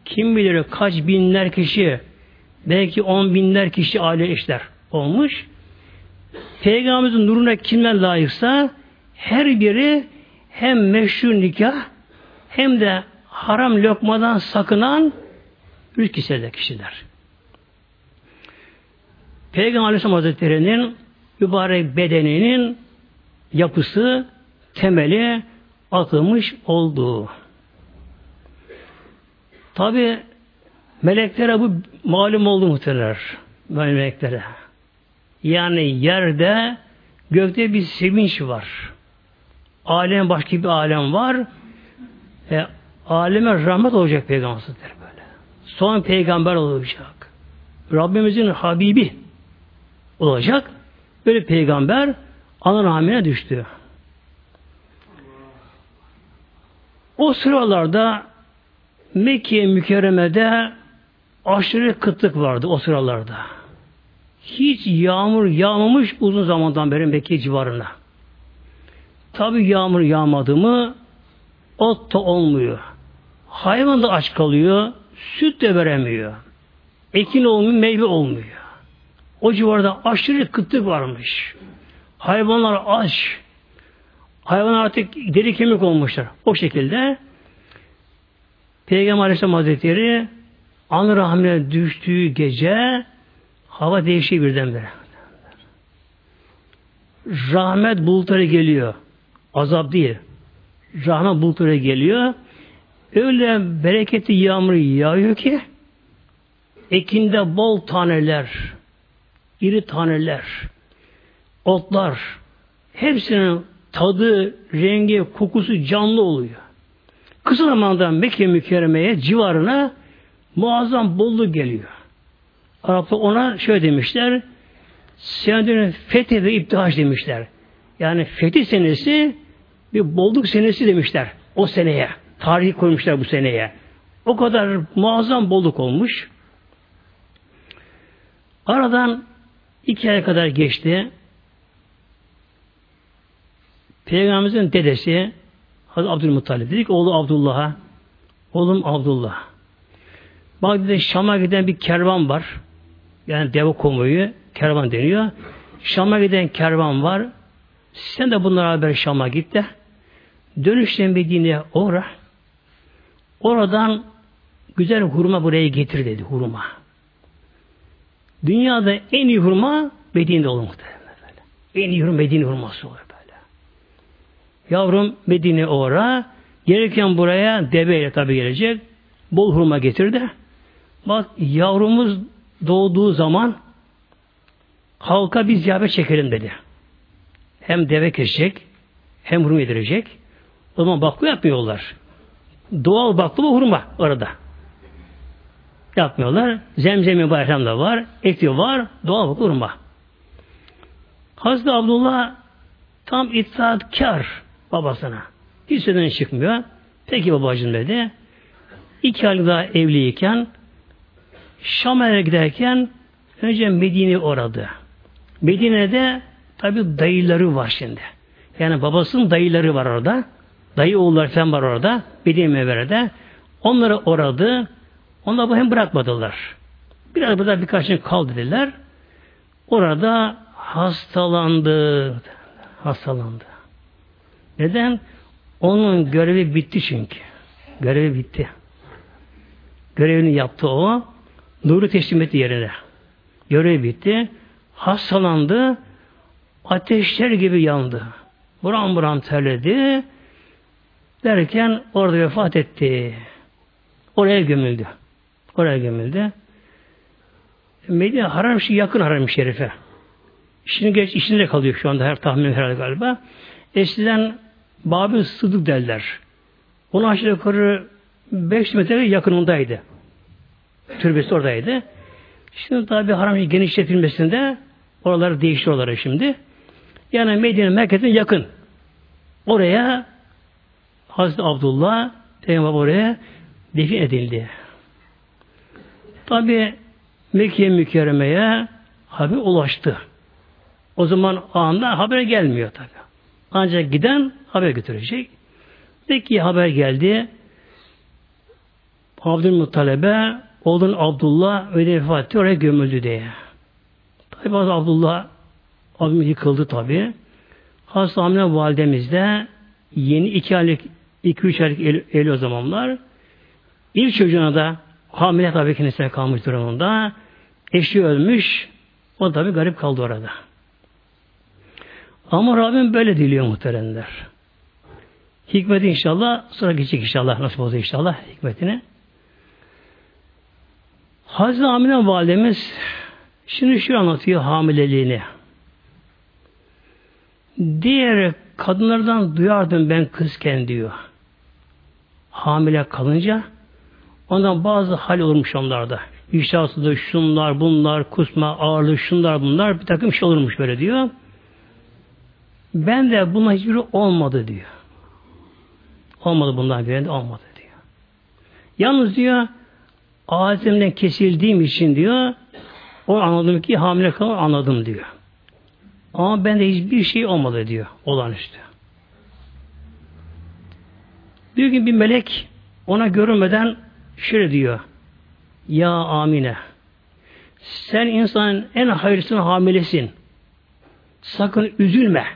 Kim bilir kaç binler kişi belki on binler kişi aile eşler olmuş. Peygamberimizin nuruna kimler layıksa her biri hem meşru nikah hem de haram lokmadan sakınan üç kişiler kişiler. Peygamber Aleyhisselam Hazretleri'nin mübarek bedeninin yapısı, temeli atılmış olduğu. Tabi meleklere bu malum oldu muhtemelenler. Meleklere. Yani yerde gökte bir sevinç var. Alem başka bir alem var. E, aleme rahmet olacak peygamber böyle. Son peygamber olacak. Rabbimizin Habibi olacak. Böyle peygamber ana rahmine düştü. O sıralarda Mekke mükerremede aşırı kıtlık vardı o sıralarda. Hiç yağmur yağmamış uzun zamandan beri Mekke civarına. Tabi yağmur yağmadı mı ot da olmuyor. Hayvan da aç kalıyor. Süt de veremiyor. Ekin olmuyor, meyve olmuyor. O civarda aşırı kıtlık varmış. Hayvanlar aç. Hayvanlar artık deri kemik olmuşlar. O şekilde Peygamber Aleyhisselam Hazretleri an rahmine düştüğü gece hava değişiyor birdenbire. Rahmet bulutları geliyor. Azap değil. Rahmet bulutları geliyor. Öyle bereketli yağmur yağıyor ki ekinde bol taneler, iri taneler, otlar, hepsinin tadı, rengi, kokusu canlı oluyor. Kısa zamanda Mekke mükerremeye civarına muazzam bolluk geliyor. Araplar ona şöyle demişler, senedinin fethi ve iptihaç demişler. Yani fethi senesi bir bolluk senesi demişler o seneye. Tarihi koymuşlar bu seneye. O kadar muazzam bolluk olmuş. Aradan iki ay kadar geçti. Peygamberimizin dedesi Hazreti Abdülmuttalip. Dedik oğlu Abdullah'a oğlum Abdullah. Bak dedi Şam'a giden bir kervan var. Yani deve konvoyu kervan deniyor. Şam'a giden kervan var. Sen de bunlara haber Şam'a git de. Dönüşten Medine'ye uğra. Oradan güzel hurma buraya getir dedi hurma dünyada en iyi hurma Medine'de olur muhtemelen en iyi hurma Medine hurması olur Yavrum Medine uğra. Gelirken buraya deveyle tabi gelecek. Bol hurma getirdi. Bak yavrumuz doğduğu zaman halka bir ziyafet çekelim dedi. Hem deve kesecek hem hurma yedirecek. O zaman baklı yapmıyorlar. Doğal baklı hurma orada. Yapmıyorlar. Zemzemi bayram da var. Eti var. Doğal hurma. Hazreti Abdullah tam itaatkar babasına. Hiç sözden çıkmıyor. Peki babacığım dedi. İki aylık daha evliyken Şam'a giderken önce Medine'ye uğradı. Medine'de tabi dayıları var şimdi. Yani babasının dayıları var orada. Dayı oğulları falan var orada. Medine Mevvere'de. Onları uğradı. Onlar bu hem bırakmadılar. Biraz burada birkaç gün kal dediler. Orada hastalandı. Hastalandı. Neden? Onun görevi bitti çünkü. Görevi bitti. Görevini yaptı o. Nuru teslim etti yerine. Görevi bitti. Hastalandı. Ateşler gibi yandı. Buram buram terledi. Derken orada vefat etti. Oraya gömüldü. Oraya gömüldü. Medine haram şey yakın haram şerife. İşini geç işinde kalıyor şu anda her tahmin herhalde galiba. Eskiden Babil Sıdık derler. Onun aşağı yukarı 5 metre yakınındaydı. Türbesi oradaydı. Şimdi tabi haram genişletilmesinde oraları değişti oraları şimdi. Yani Medine merkezine yakın. Oraya Hazreti Abdullah Peygamber oraya defin edildi. Tabi Mekke mükerremeye haber ulaştı. O zaman anda haber gelmiyor tabi. Ancak giden haber götürecek. Peki haber geldi. Abdülmuttalebe oğlun Abdullah öyle vefat etti oraya gömüldü diye. Tabi bazı Abdullah abim yıkıldı tabi. Hasta Amine validemiz de yeni iki aylık, iki üç aylık el, el o zamanlar. İlk çocuğuna da hamile tabi kendisine kalmış durumunda. Eşi ölmüş. O tabi garip kaldı orada. Ama Rabbim böyle diliyor muhteremler. Hikmeti inşallah sonra geçecek inşallah nasip olacak inşallah hikmetini. Hazreti Amine validemiz şimdi şu anlatıyor hamileliğini. Diğer kadınlardan duyardım ben kızken diyor. Hamile kalınca ondan bazı hal olmuş onlarda. İştahsızlık, şunlar, bunlar, kusma, ağırlık, şunlar, bunlar bir takım şey olurmuş böyle diyor. Ben de bunlar hiçbiri olmadı diyor. Olmadı bundan biri de olmadı diyor. Yalnız diyor Adem'den kesildiğim için diyor o anladım ki hamile kalan anladım diyor. Ama ben de hiçbir şey olmadı diyor. Olağanüstü. Bir gün bir melek ona görünmeden şöyle diyor. Ya Amine sen insanın en hayırlısının hamilesin. Sakın üzülme.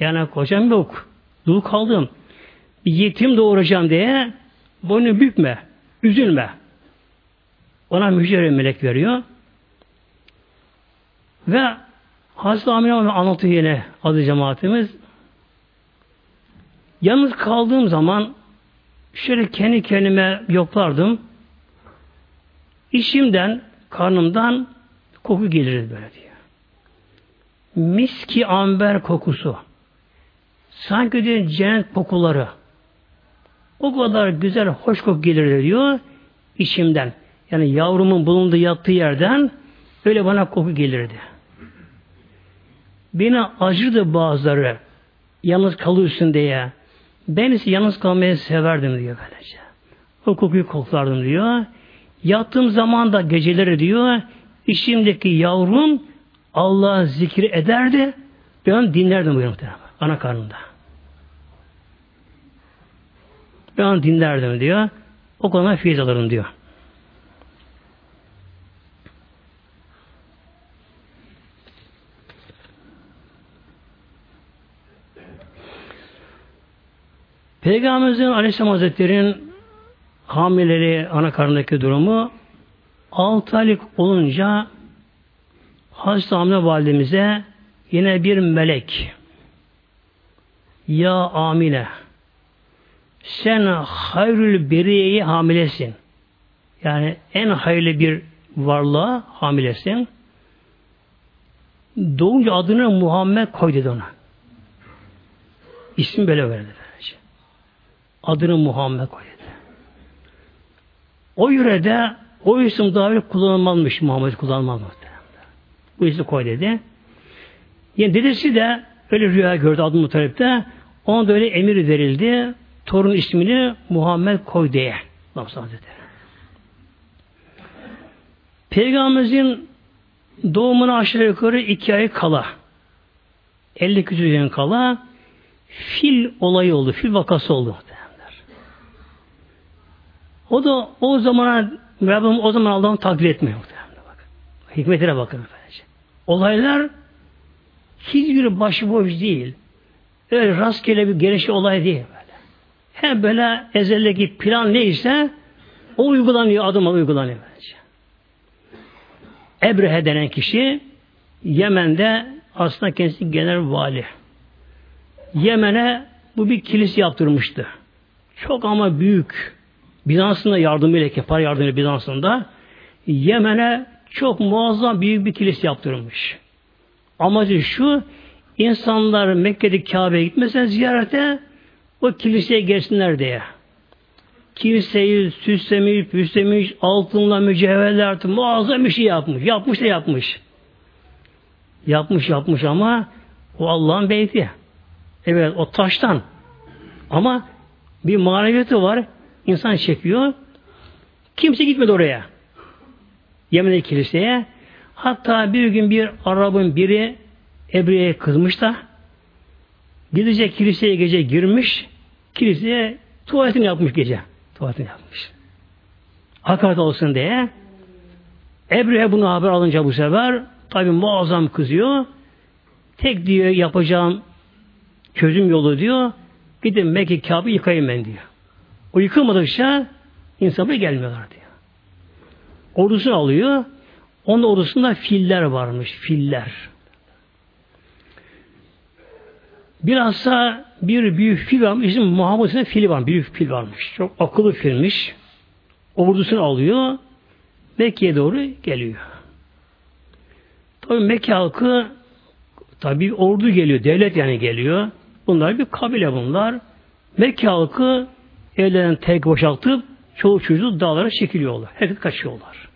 Yani kocam yok. Dul kaldım. Bir yetim doğuracağım diye boynu bükme. Üzülme. Ona müjde melek veriyor. Ve Hazreti Amine onu anlatıyor yine adı cemaatimiz. Yalnız kaldığım zaman şöyle kendi kendime yoklardım. İşimden, karnımdan koku gelir böyle diyor. Miski amber kokusu. Sanki diyor cennet kokuları. O kadar güzel, hoş koku gelir diyor içimden. Yani yavrumun bulunduğu yattığı yerden öyle bana koku gelirdi. Beni acırdı bazıları. Yalnız kalıyorsun diye. Ben ise yalnız kalmayı severdim diyor böylece. O kokuyu koklardım diyor. Yattığım zaman da geceleri diyor içimdeki yavrum Allah zikri ederdi. Ben dinlerdim buyuruyor muhtemelen. Ana karnında. Ben dinlerdim diyor. O konuda feyiz alırım diyor. Peygamberimizin Aleyhisselam Hazretleri'nin hamileri ana karnındaki durumu 6 aylık olunca Hazreti Amine validemize yine bir melek Ya Amine sen hayrül beriyeyi hamilesin. Yani en hayırlı bir varlığa hamilesin. Doğunca adını Muhammed koy dedi ona. İsim böyle verdi. Adını Muhammed koy dedi. O yörede o isim daha kullanılmamış Muhammed kullanılmaz Bu isim koy dedi. Yani dedesi de öyle rüya gördü adı Mutalip'te. Ona da öyle emir verildi. Torun ismini Muhammed koy diye. Peygamberimizin doğumuna aşağı yukarı iki ay kala 50 küsur kala fil olayı oldu. Fil vakası oldu. O da o zamana Rabbim o zaman Allah'ın takdir etmiyor. Bak. Hikmetine bakın. Efendim. Olaylar hiçbir başıboş değil. Öyle rastgele bir gelişi olay değil. Böyle. Hem böyle ezeldeki plan neyse o uygulanıyor, adım adım uygulanıyor. Bence. Ebrehe denen kişi Yemen'de aslında kendisi genel vali. Yemen'e bu bir kilise yaptırmıştı. Çok ama büyük. Bizans'ın da yardımıyla, kefar yardımıyla Bizans'ın da Yemen'e çok muazzam büyük bir kilise yaptırılmış. Amacı şu, insanlar Mekke'deki Kabe'ye gitmesen ziyarete o kiliseye gelsinler diye. Kiliseyi süslemiş, püslemiş, altınla mücevherler muazzam bir şey yapmış. Yapmış da yapmış. Yapmış yapmış ama o Allah'ın beyti. Evet o taştan. Ama bir maneviyatı var. İnsan çekiyor. Kimse gitmedi oraya. Yemen'deki kiliseye. Hatta bir gün bir Arap'ın biri Ebre'ye kızmış da gidecek kiliseye gece girmiş kiliseye tuvaletini yapmış gece. Tuvaletini yapmış. Hakaret olsun diye Ebre'ye bunu haber alınca bu sefer tabi muazzam kızıyor. tek diyor yapacağım çözüm yolu diyor gidin Mekke Kabe yıkayın ben diyor. O yıkılmadıkça insan gelmiyorlar diyor. Ordusunu alıyor. Onun ordusunda filler varmış. Filler. Bilhassa bir büyük fil varmış. İsmi Muhammed'in fili var. Büyük fil varmış. Çok akıllı filmiş. Ordusunu alıyor. Mekke'ye doğru geliyor. Tabi Mekke halkı tabi ordu geliyor. Devlet yani geliyor. Bunlar bir kabile bunlar. Mekke halkı evlerinden tek boşaltıp çoğu çocuğu dağlara çekiliyorlar. Herkes kaçıyorlar.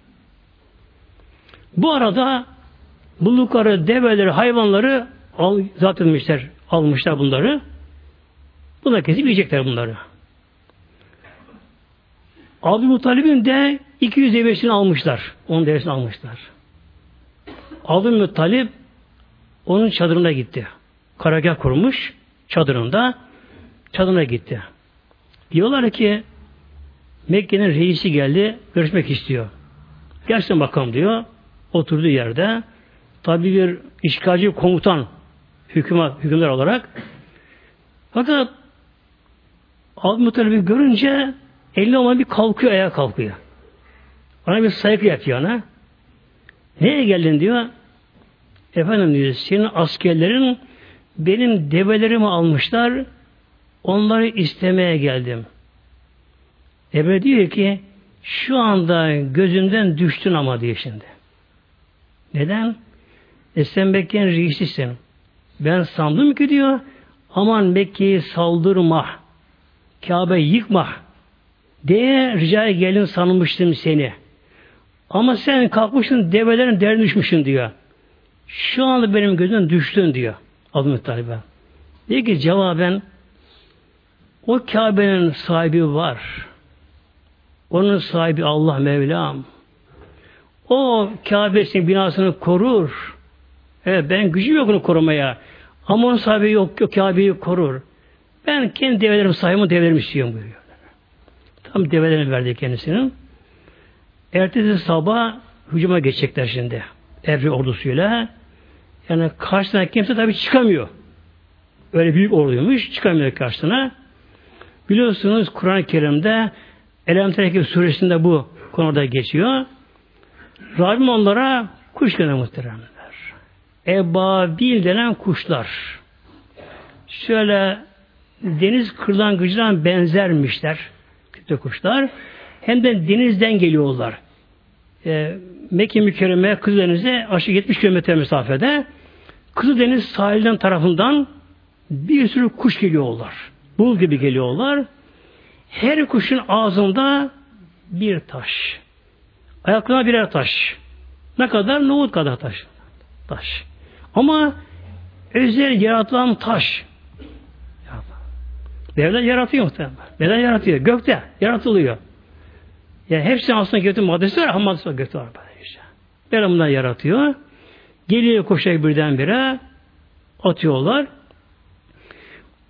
Bu arada buldukları develeri, hayvanları al, zaten etmişler, almışlar bunları. Bunlar kesip yiyecekler bunları. Abdülmuttalib'in de 200 devesini almışlar. Onun devesini almışlar. Abdülmuttalib onun çadırına gitti. Karagah kurmuş çadırında. Çadırına gitti. Diyorlar ki Mekke'nin reisi geldi, görüşmek istiyor. Gelsin bakalım diyor. Oturduğu yerde tabi bir işgalci komutan hükümet, hükümler olarak fakat Abdülmuttalib'i görünce eline olan bir kalkıyor, ayağa kalkıyor. Ona bir saygı yapıyor ona. Neye geldin diyor. Efendim diyor, senin askerlerin benim develerimi almışlar, onları istemeye geldim. Ebe diyor ki, şu anda gözümden düştün ama diyor şimdi. Neden? E sen Mekke'nin reisisin. Ben sandım ki diyor, aman Mekke'yi saldırma, Kabe yıkma diye rica gelin sanmıştım seni. Ama sen kalkmışsın develerin derdine düşmüşsün diyor. Şu anda benim gözümden düştün diyor. Abdülmuttalib'e. Diyor ki cevaben o Kabe'nin sahibi var. Onun sahibi Allah Mevlam. O Kabe'sinin binasını korur. Evet ben gücüm yok onu korumaya. Ama onun sahibi yok, yok Kabe'yi korur. Ben kendi develerim sahibimi develerimi istiyorum buyuruyor. Tam develerini verdi kendisinin. Ertesi sabah hücuma geçecekler şimdi. Evri ordusuyla. Yani karşısına kimse tabi çıkamıyor. Öyle büyük orduymuş. Çıkamıyor karşısına. Biliyorsunuz Kur'an-ı Kerim'de Elem Terekib suresinde bu konuda geçiyor. Rabbim onlara kuş gönderdi muhteremler. Ebabil denen kuşlar. Şöyle deniz kırlangıcına benzermişler. Kütle kuşlar. Hem de denizden geliyorlar. E, Mekke mükerreme Kızıldeniz'e aşağı 70 kilometre mesafede Kızıldeniz sahilden tarafından bir sürü kuş geliyorlar. Bul gibi geliyorlar. Her kuşun ağzında bir taş. Ayaklarına birer taş. Ne kadar? Nohut kadar taş. Taş. Ama özel yaratılan taş. Devlet yaratıyor muhtemelen. Devlet yaratıyor. Gökte yaratılıyor. Yani hepsinin aslında götü maddesi var ama maddesi var götü var. Işte. Böyle bunlar yaratıyor. Geliyor koşarak birdenbire atıyorlar.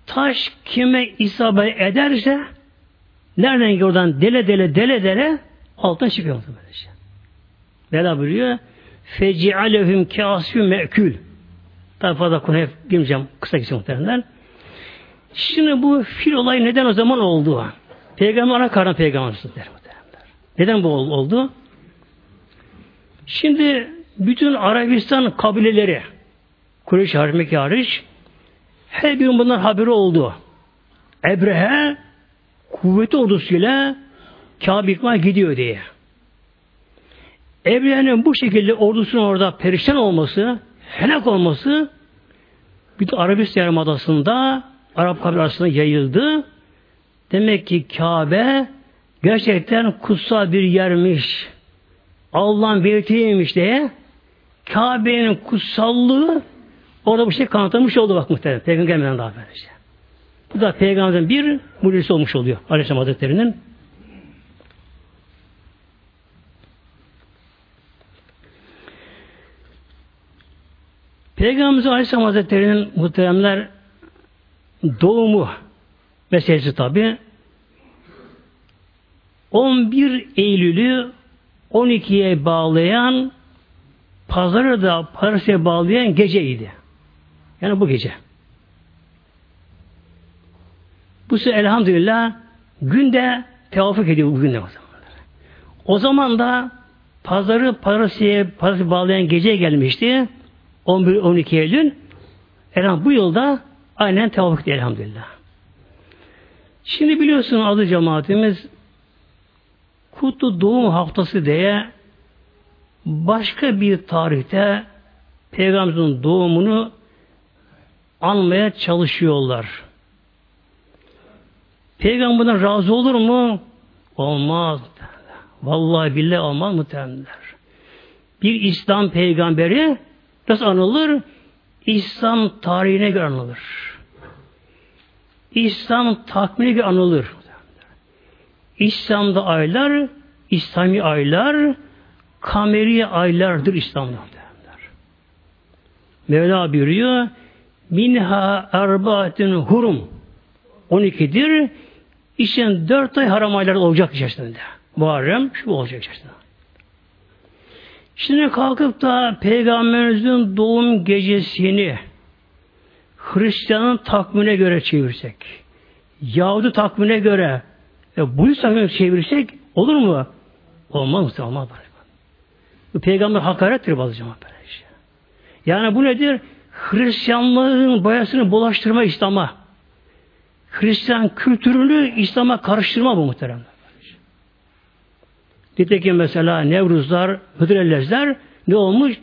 Taş kime isabet ederse nereden oradan dele dele dele dele altına çıkıyor böylece. Bela buyuruyor. Feci'alehum kâsfü me'kül. Daha fazla konu hep girmeyeceğim. Kısa kısa muhtemelen. Şimdi bu fil olayı neden o zaman oldu? Peygamber ana karnı peygamber Neden bu oldu? Şimdi bütün Arabistan kabileleri Kureyş hariç, hariç her bir bundan haberi oldu. Ebrehe kuvveti ordusuyla Kabe gidiyor diye. Ebrehe'nin bu şekilde ordusunun orada perişan olması, helak olması bütün Arabistan Yarımadası'nda Arap kabilasına yayıldı. Demek ki Kabe gerçekten kutsal bir yermiş. Allah'ın belirtiymiş diye Kabe'nin kutsallığı orada bu şey kanıtlamış oldu bak muhtemelen. Peygamberden daha böylece. Bu da peygamberin bir mucizesi olmuş oluyor. Aleyhisselam Hazretleri'nin. Peygamberimiz Aleyhisselam Hazretleri'nin muhteremler doğumu meselesi tabi 11 Eylül'ü 12'ye bağlayan pazarı da Paris'e bağlayan geceydi. Yani bu gece. Bu sefer elhamdülillah günde tevafuk ediyor bu günde o zaman. O zaman da pazarı parasıya parası bağlayan geceye gelmişti. 11-12 Eylül. Elham bu yılda aynen tevafuk ediyor elhamdülillah. Şimdi biliyorsun adı cemaatimiz Kutlu Doğum Haftası diye başka bir tarihte Peygamberimizin doğumunu anmaya çalışıyorlar. Peygamberden razı olur mu? Olmaz. Vallahi billahi olmaz muhtemelenler. Bir İslam peygamberi nasıl anılır? İslam tarihine göre anılır. İslam takvimine göre anılır. İslam'da aylar, İslami aylar, kameri aylardır İslam'da. Mevla buyuruyor, minha erbaatin hurum 12'dir. İşte dört ay haram aylar olacak içerisinde. Muharrem şu olacak içerisinde. Şimdi kalkıp da Peygamberimizin doğum gecesini Hristiyanın takvimine göre çevirsek, Yahudi takvimine göre ve bu takvimine çevirsek olur mu? Olmaz mı? Olmaz. Bu peygamber hakarettir bazı cemaat böyle şey. Yani bu nedir? Hristiyanlığın boyasını bulaştırma İslam'a. Hristiyan kültürünü İslam'a karıştırma bu muhteremler. Nitekim mesela Nevruzlar, Hıdrellezler ne olmuş?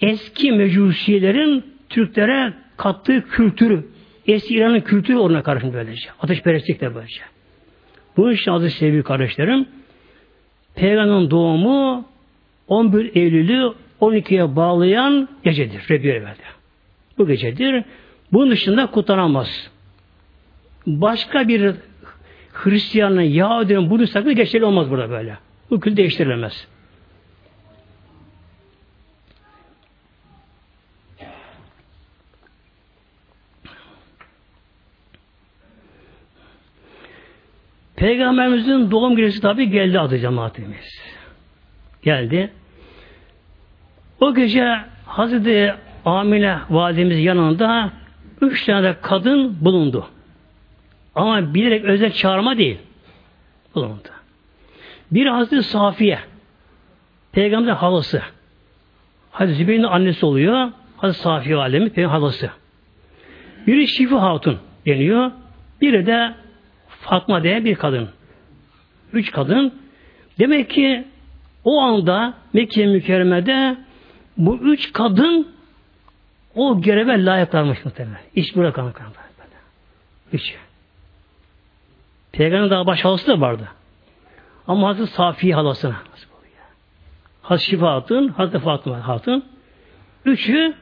Eski mecusilerin Türklere kattığı kültürü, eski İran'ın kültürü ona karışmış böylece. Ateşperestlik de böylece. Bu için aziz sevgili kardeşlerim, Peygamber'in doğumu 11 Eylül'ü 12'ye bağlayan gecedir. Rebbi evvelde. Bu gecedir. Bunun dışında kutlanamaz. Başka bir Hristiyanın, Yahudinin bunu sakın geçerli olmaz burada böyle. Bu kül değiştirilemez. Peygamberimizin doğum gecesi tabi geldi adı cemaatimiz. Geldi. O gece Hazreti Amine validemiz yanında üç tane de kadın bulundu. Ama bilerek özel çağırma değil. Bulundu. Bir Hazreti Safiye. Peygamberin halası. Hazreti Zübeyir'in annesi oluyor. Hazreti Safiye alemi peygamber halası. Biri Şifi Hatun deniyor. Biri de Fatma diye bir kadın. Üç kadın. Demek ki o anda Mekke mükerremede bu üç kadın o göreve layıklarmış muhtemelen. İş bırakan kadın. Üç. Peygamber daha baş halası da vardı. Ama Hazreti Safiye halasına. Hazreti Şifa Hatun, Hazreti Fatıma Hatun. Üçü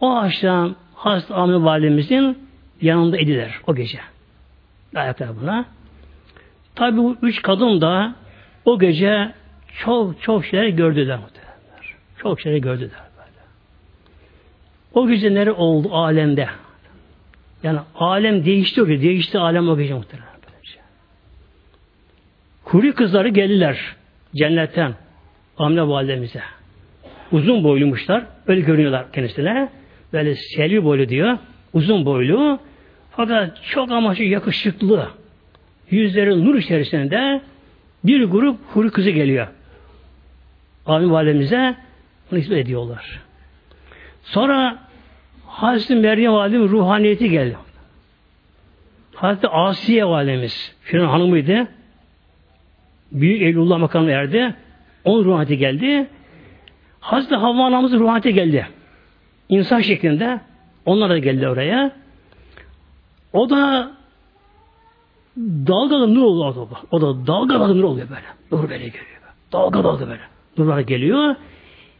o akşam Hazreti Amine Validemizin yanında idiler o gece. Ayaklar buna. Tabi bu üç kadın da o gece çok çok şeyler gördüler muhtemelenler. Çok şeyler gördüler. O gece nere oldu alemde? Yani alem değişti o. Değişti alem o gece muhtemelen. Kuri kızları geldiler cennetten Amine validemize. Uzun boylumuşlar. Öyle görünüyorlar kendisine. Böyle selvi boylu diyor. Uzun boylu. Fakat çok amaçlı yakışıklı. Yüzleri nur içerisinde bir grup huri kızı geliyor. Amine validemize bunu hizmet ediyorlar. Sonra Hazreti Meryem validemiz ruhaniyeti geldi. Hazreti Asiye validemiz Firavun hanımıydı. Büyük Eylullah makamına erdi. Onun ruhaniyeti geldi. Hazreti Havva anamızın ruhaniyeti geldi. İnsan şeklinde. Onlar da geldi oraya. O da dalga nur oluyor. O da dalga dalga nur oluyor böyle. Nur böyle geliyor. Dalga dalga böyle. Nurlar geliyor.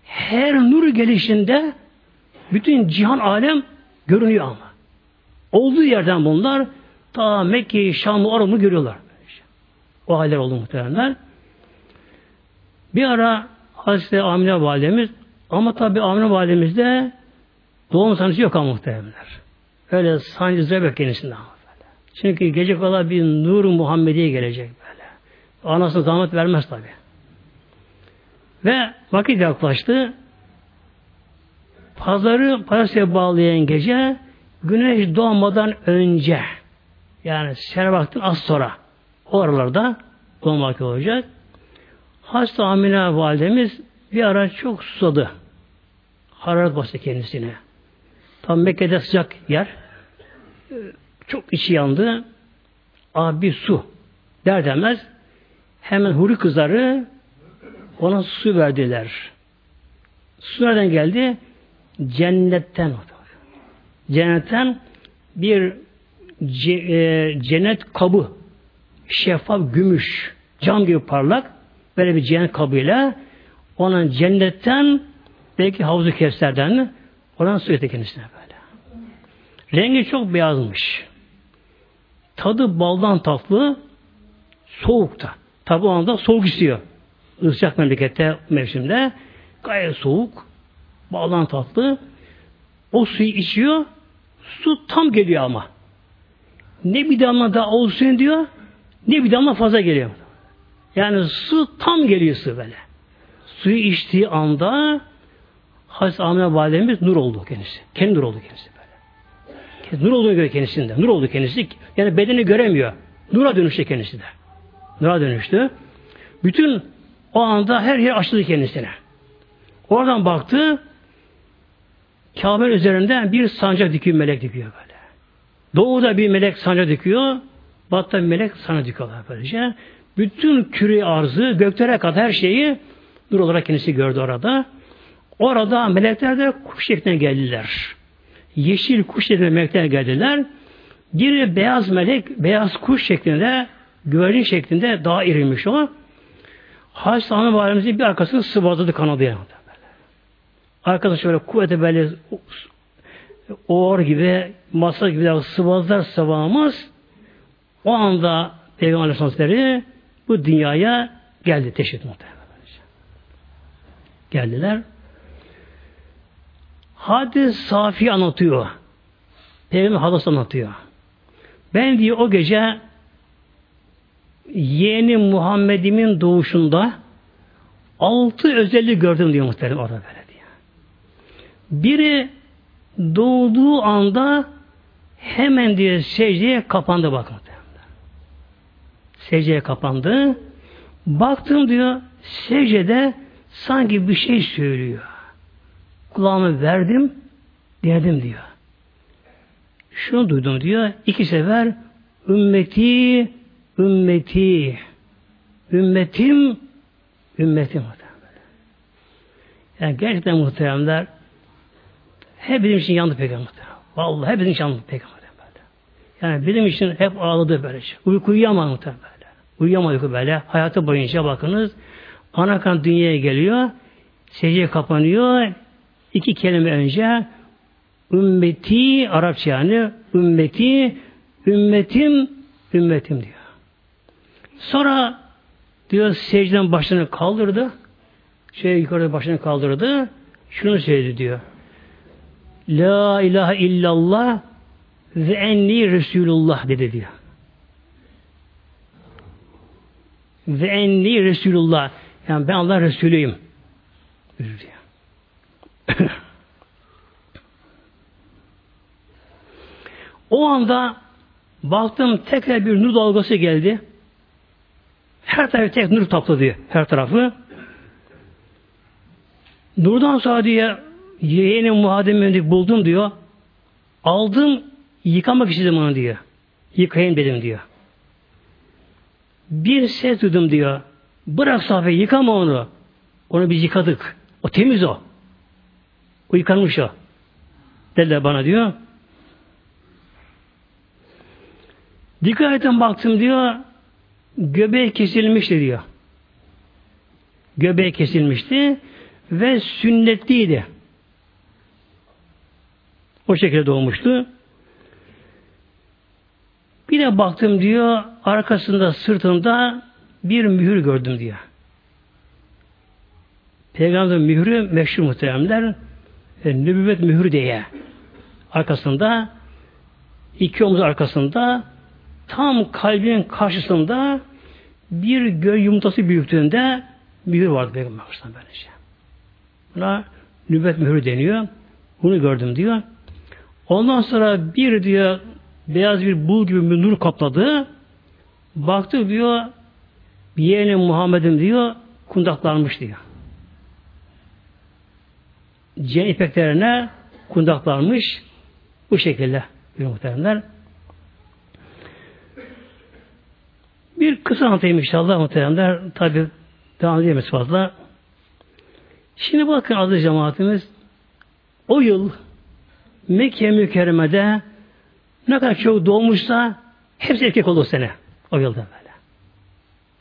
Her nur gelişinde bütün cihan alem görünüyor ama. Olduğu yerden bunlar ta Mekke'yi, Şam'ı, Arap'ı görüyorlar. O haller oldu muhtemelenler. Bir ara Hazreti Amine validemiz ama tabi Amine validemizde doğum sancısı yok ama muhtemelenler. Öyle sancı zebek kendisinden. Çünkü gece kadar bir nur Muhammediye gelecek böyle. Anasına zahmet vermez tabi. Ve vakit yaklaştı. Pazarı parasıya bağlayan gece güneş doğmadan önce yani ser vaktin az sonra o aralarda doğmak olacak. Hasta Amine validemiz bir ara çok susadı. Hararet bastı kendisine. Tam Mekke'de sıcak yer. Çok içi yandı. Abi su. Der demez hemen huri kızları ona su verdiler. Su nereden geldi? Cennetten. Cennetten bir e, cennet kabı şeffaf gümüş cam gibi parlak böyle bir cennet kabıyla onun cennetten belki havuzu kevserden oradan su getirdi kendisine böyle. Rengi çok beyazmış. Tadı baldan tatlı soğukta. Tabi o anda soğuk istiyor. Isıcak memlekette mevsimde gayet soğuk baldan tatlı o suyu içiyor su tam geliyor ama. Ne bir damla daha olsun diyor ne bir damla fazla geliyor. Yani su tam geliyor su böyle. Suyu içtiği anda Hazreti Amine Validemiz nur oldu kendisi. Kendi nur oldu kendisi böyle. Nur olduğunu göre kendisinde. Nur oldu kendisi. Yani bedeni göremiyor. Nura dönüştü kendisi de. Nura dönüştü. Bütün o anda her yer açıldı kendisine. Oradan baktı Kabe'nin üzerinden bir sancak dikiyor, melek dikiyor böyle. Doğuda bir melek sancak dikiyor, batıda bir melek sancak dikiyorlar böylece. Bütün küre arzı, göklere kadar her şeyi nur olarak kendisi gördü orada. Orada melekler de kuş şeklinde geldiler. Yeşil kuş şeklinde melekler geldiler. Bir beyaz melek, beyaz kuş şeklinde, güvercin şeklinde daha irimiş o. Hazreti Validemizin bir arkasını sıvazladı kanadı Arkadaş şöyle kuvvete böyle oğur gibi, masa gibi sıvazlar sıvamaz. O anda Peygamber Aleyhisselatü bu dünyaya geldi teşhit muhtemelen. Geldiler. Hadis Safi anlatıyor. Peygamber hadis anlatıyor. Ben diyor o gece yeğeni Muhammed'imin doğuşunda altı özellik gördüm diyor muhtemelen orada böyle. Biri doğduğu anda hemen diyor secdeye kapandı bakın. Secdeye kapandı. Baktım diyor secdede sanki bir şey söylüyor. Kulağımı verdim, derdim diyor. Şunu duydum diyor. iki sefer ümmeti, ümmeti, ümmetim, ümmetim. Yani gerçekten muhteremler hep için yandı peygamber. Vallahi hep için yandı peygamber. Yani bizim için hep ağladı böyle. Uyku uyuyamadı muhtemelen böyle. Uyuyamadı böyle. Hayatı boyunca bakınız anakan dünyaya geliyor. Secdeye kapanıyor. İki kelime önce ümmeti Arapça yani ümmeti ümmetim ümmetim diyor. Sonra diyor secden başını kaldırdı. Şey yukarıda başını kaldırdı. Şunu söyledi diyor. La ilahe illallah ve enni Resulullah dedi diyor. Ve enni Resulullah. Yani ben Allah Resulüyüm. Diyor. o anda baktım tekrar bir nur dalgası geldi. Her tarafı tek nur tapladı. Her tarafı. Nurdan sonra diye yeğeni muhademini buldum diyor. Aldım yıkamak istedim onu diyor. Yıkayayım dedim diyor. Bir ses duydum diyor. Bırak safayı yıkama onu. Onu biz yıkadık. O temiz o. O yıkanmış o. Dediler bana diyor. Dikkat edin baktım diyor. Göbeği kesilmişti diyor. Göbeği kesilmişti ve sünnetliydi. O şekilde doğmuştu. Bir de baktım diyor arkasında sırtında bir mühür gördüm diyor. Peygamber mührü meşhur muhteremler e, nübüvvet mührü diye arkasında iki omuz arkasında tam kalbinin karşısında bir göğ yumurtası büyüklüğünde mühür vardı Peygamber Aleyhisselam böylece. Buna nübüvvet mührü deniyor. Bunu gördüm diyor. Ondan sonra bir diyor beyaz bir bul gibi bir nur kapladı. Baktı diyor yeğenim Muhammed'im diyor kundaklanmış diyor. Cennet ipeklerine kundaklanmış bu şekilde bir muhteremler. Bir kısa anlatayım inşallah muhteremler. Tabi devam edemeyiz fazla. Şimdi bakın aziz cemaatimiz o yıl Mekke mükerremede ne kadar çok doğmuşsa hepsi erkek oldu sene. O yılda böyle.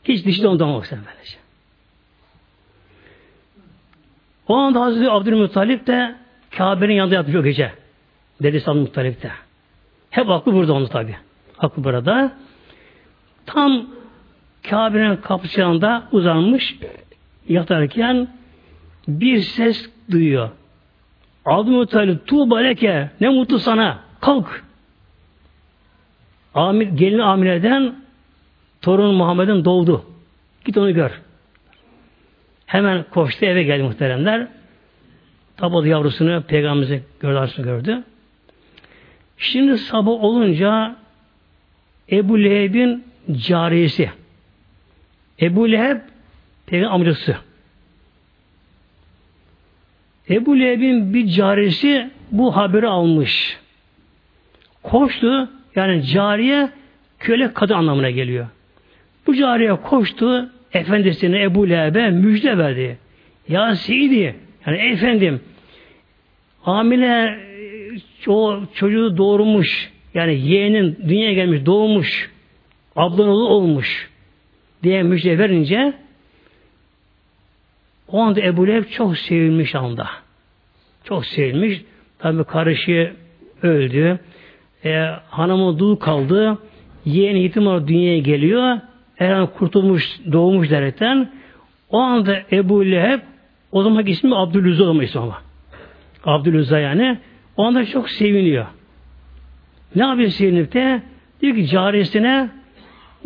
Hiç dişi de ondan olmak sen böylece. O anda Hazreti Abdülmuttalip de Kabe'nin yanında yatmış o gece. Dedesi Abdülmuttalip de. Hep aklı burada onu tabi. Aklı burada. Tam Kabe'nin kapısı yanında uzanmış yatarken bir ses duyuyor. Abdülmuttalip tuğba leke ne mutlu sana kalk. Amir, gelin Amine'den torun Muhammed'in doğdu. Git onu gör. Hemen koştu eve geldi muhteremler. Tabi yavrusunu peygamberimizi gördü, gördü. Şimdi sabah olunca Ebu Leheb'in cariyesi. Ebu Leheb peygamber amcası. Ebu Leheb'in bir carisi bu haberi almış. Koştu, yani cariye köle kadın anlamına geliyor. Bu cariye koştu, efendisine Ebu Leheb'e müjde verdi. Ya Seyidi, yani efendim, hamile o çocuğu doğurmuş, yani yeğenin dünyaya gelmiş, doğmuş, ablan olmuş diye müjde verince o anda Ebu Leheb çok sevilmiş anda. Çok sevilmiş. Tabi karışı öldü. E, hanımı dul kaldı. Yeğeni yetim olarak dünyaya geliyor. Her kurtulmuş, doğmuş derekten. O anda Ebu Leheb o zaman ismi Abdülüzza olma ama. Abdülüzza yani. O anda çok seviniyor. Ne yapıyor sevinip de? Diyor ki carisine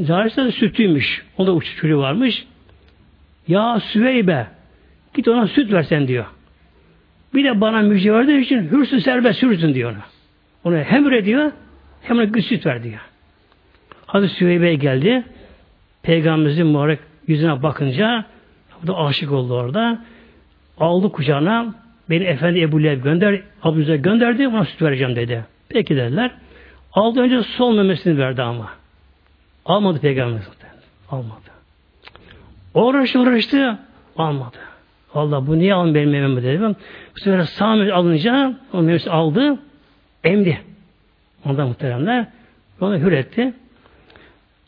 carisi de sütüymüş. Onda uç çocuğu varmış. Ya Süveybe Git ona süt versen diyor. Bir de bana müjde verdiği için hürsün serbest hürsün diyor ona. Ona hem diyor hem ona süt ver diyor. Hazreti Süheybe geldi. Peygamberimizin mübarek yüzüne bakınca o da aşık oldu orada. Aldı kucağına beni Efendi Ebu Leheb gönder, Abdülüz'e gönderdi, ona süt vereceğim dedi. Peki dediler. Aldı önce sol memesini verdi ama. Almadı Peygamberimiz. Almadı. Uğraştı uğraştı. Almadı. Allah bu niye alın benim mememi dedim. Bu sefer memesi alınca o memesi aldı, emdi. Ondan muhteremler. Onu hür etti.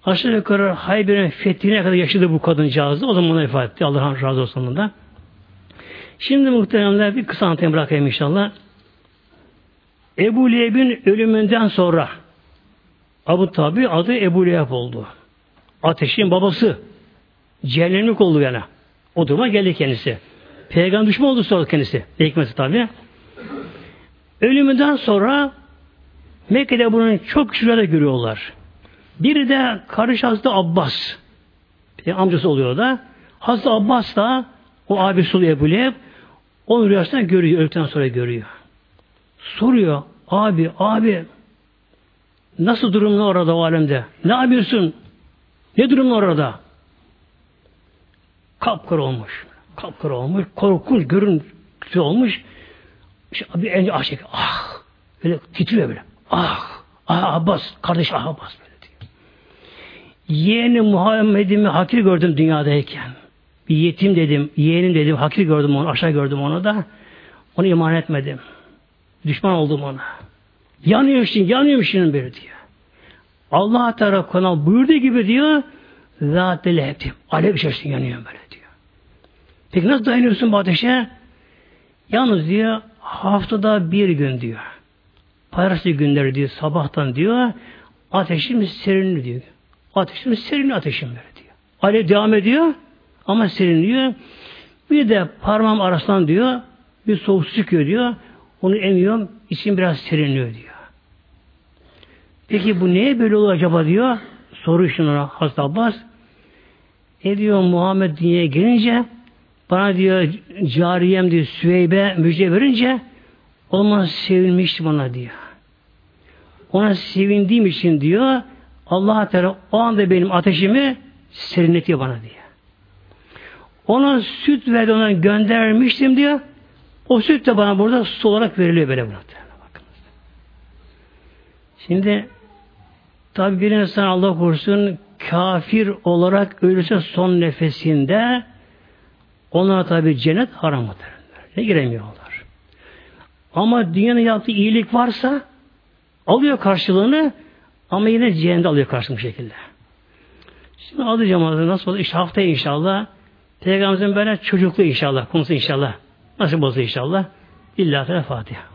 Aşağı yukarı Hayber'in fethine kadar yaşadı bu kadıncağızı. O zaman ona ifade etti. Allah razı olsun ondan. Şimdi muhteremler bir kısa anlatayım bırakayım inşallah. Ebu Leheb'in ölümünden sonra Abu Tabi adı Ebu Leheb oldu. Ateşin babası. Cehennemlik oldu yani. O duruma geldi kendisi. Peygamber düşman oldu sonra kendisi. Hikmeti tabi. Ölümünden sonra Mekke'de bunun çok kişiler görüyorlar. Biri de karış Hazreti Abbas. Bir amcası oluyor da. Hazreti Abbas da o abisi oluyor Ebu Leheb. Onu rüyasında görüyor. Öldükten sonra görüyor. Soruyor. Abi, abi nasıl durumun orada o alemde? Ne yapıyorsun? Ne durumun orada? Kapkara olmuş. Kapkara olmuş. Korkunç görüntü olmuş. İşte bir önce ah çekiyor. Ah. Böyle titriyor böyle. Ah. Ah Abbas. Kardeş ah Abbas böyle diyor. Yeğeni Muhammed'imi hakir gördüm dünyadayken. Bir yetim dedim. Yeğenim dedim. Hakir gördüm onu. Aşağı gördüm onu da. Onu iman etmedim. Düşman oldum ona. Yanıyor şimdi, yanıyor şimdi bir diyor. Allah tarafından buyurduğu gibi diyor, Zat-ı lehebtim. Alev içerisinde yanıyor böyle. Peki nasıl dayanıyorsun bu ateşe? Yalnız diyor, haftada bir gün diyor. Paylaştığı günleri diyor, sabahtan diyor, ateşim serinli diyor. Ateşim serinli ateşim diyor. Alev devam ediyor ama serinliyor. Bir de parmağım arasından diyor, bir soğuk çıkıyor diyor. Onu emiyorum, içim biraz serinliyor diyor. Peki bu neye böyle olur acaba diyor. Soru şuna Hazreti Abbas. E diyor Muhammed dünyaya gelince bana diyor cariyem diyor Süheybe müjde verince olmaz sevilmişti bana diyor. ona sevindiğim için diyor Allah Teala o anda benim ateşimi serinletiyor bana diyor. Ona süt verdi ona göndermiştim diyor. O süt de bana burada su olarak veriliyor böyle. Bakınız. Şimdi tabi bir insan Allah korusun kafir olarak ölürse son nefesinde ona tabi cennet haram mıdır? Ne giremiyorlar. Ama dünyanın yaptığı iyilik varsa alıyor karşılığını ama yine cehennemde alıyor karşılığını bu şekilde. Şimdi alacağım nasıl olur? İşte haftaya inşallah Peygamberimizin böyle çocukluğu inşallah, konusu inşallah. Nasıl olsa inşallah. İlla Fatiha.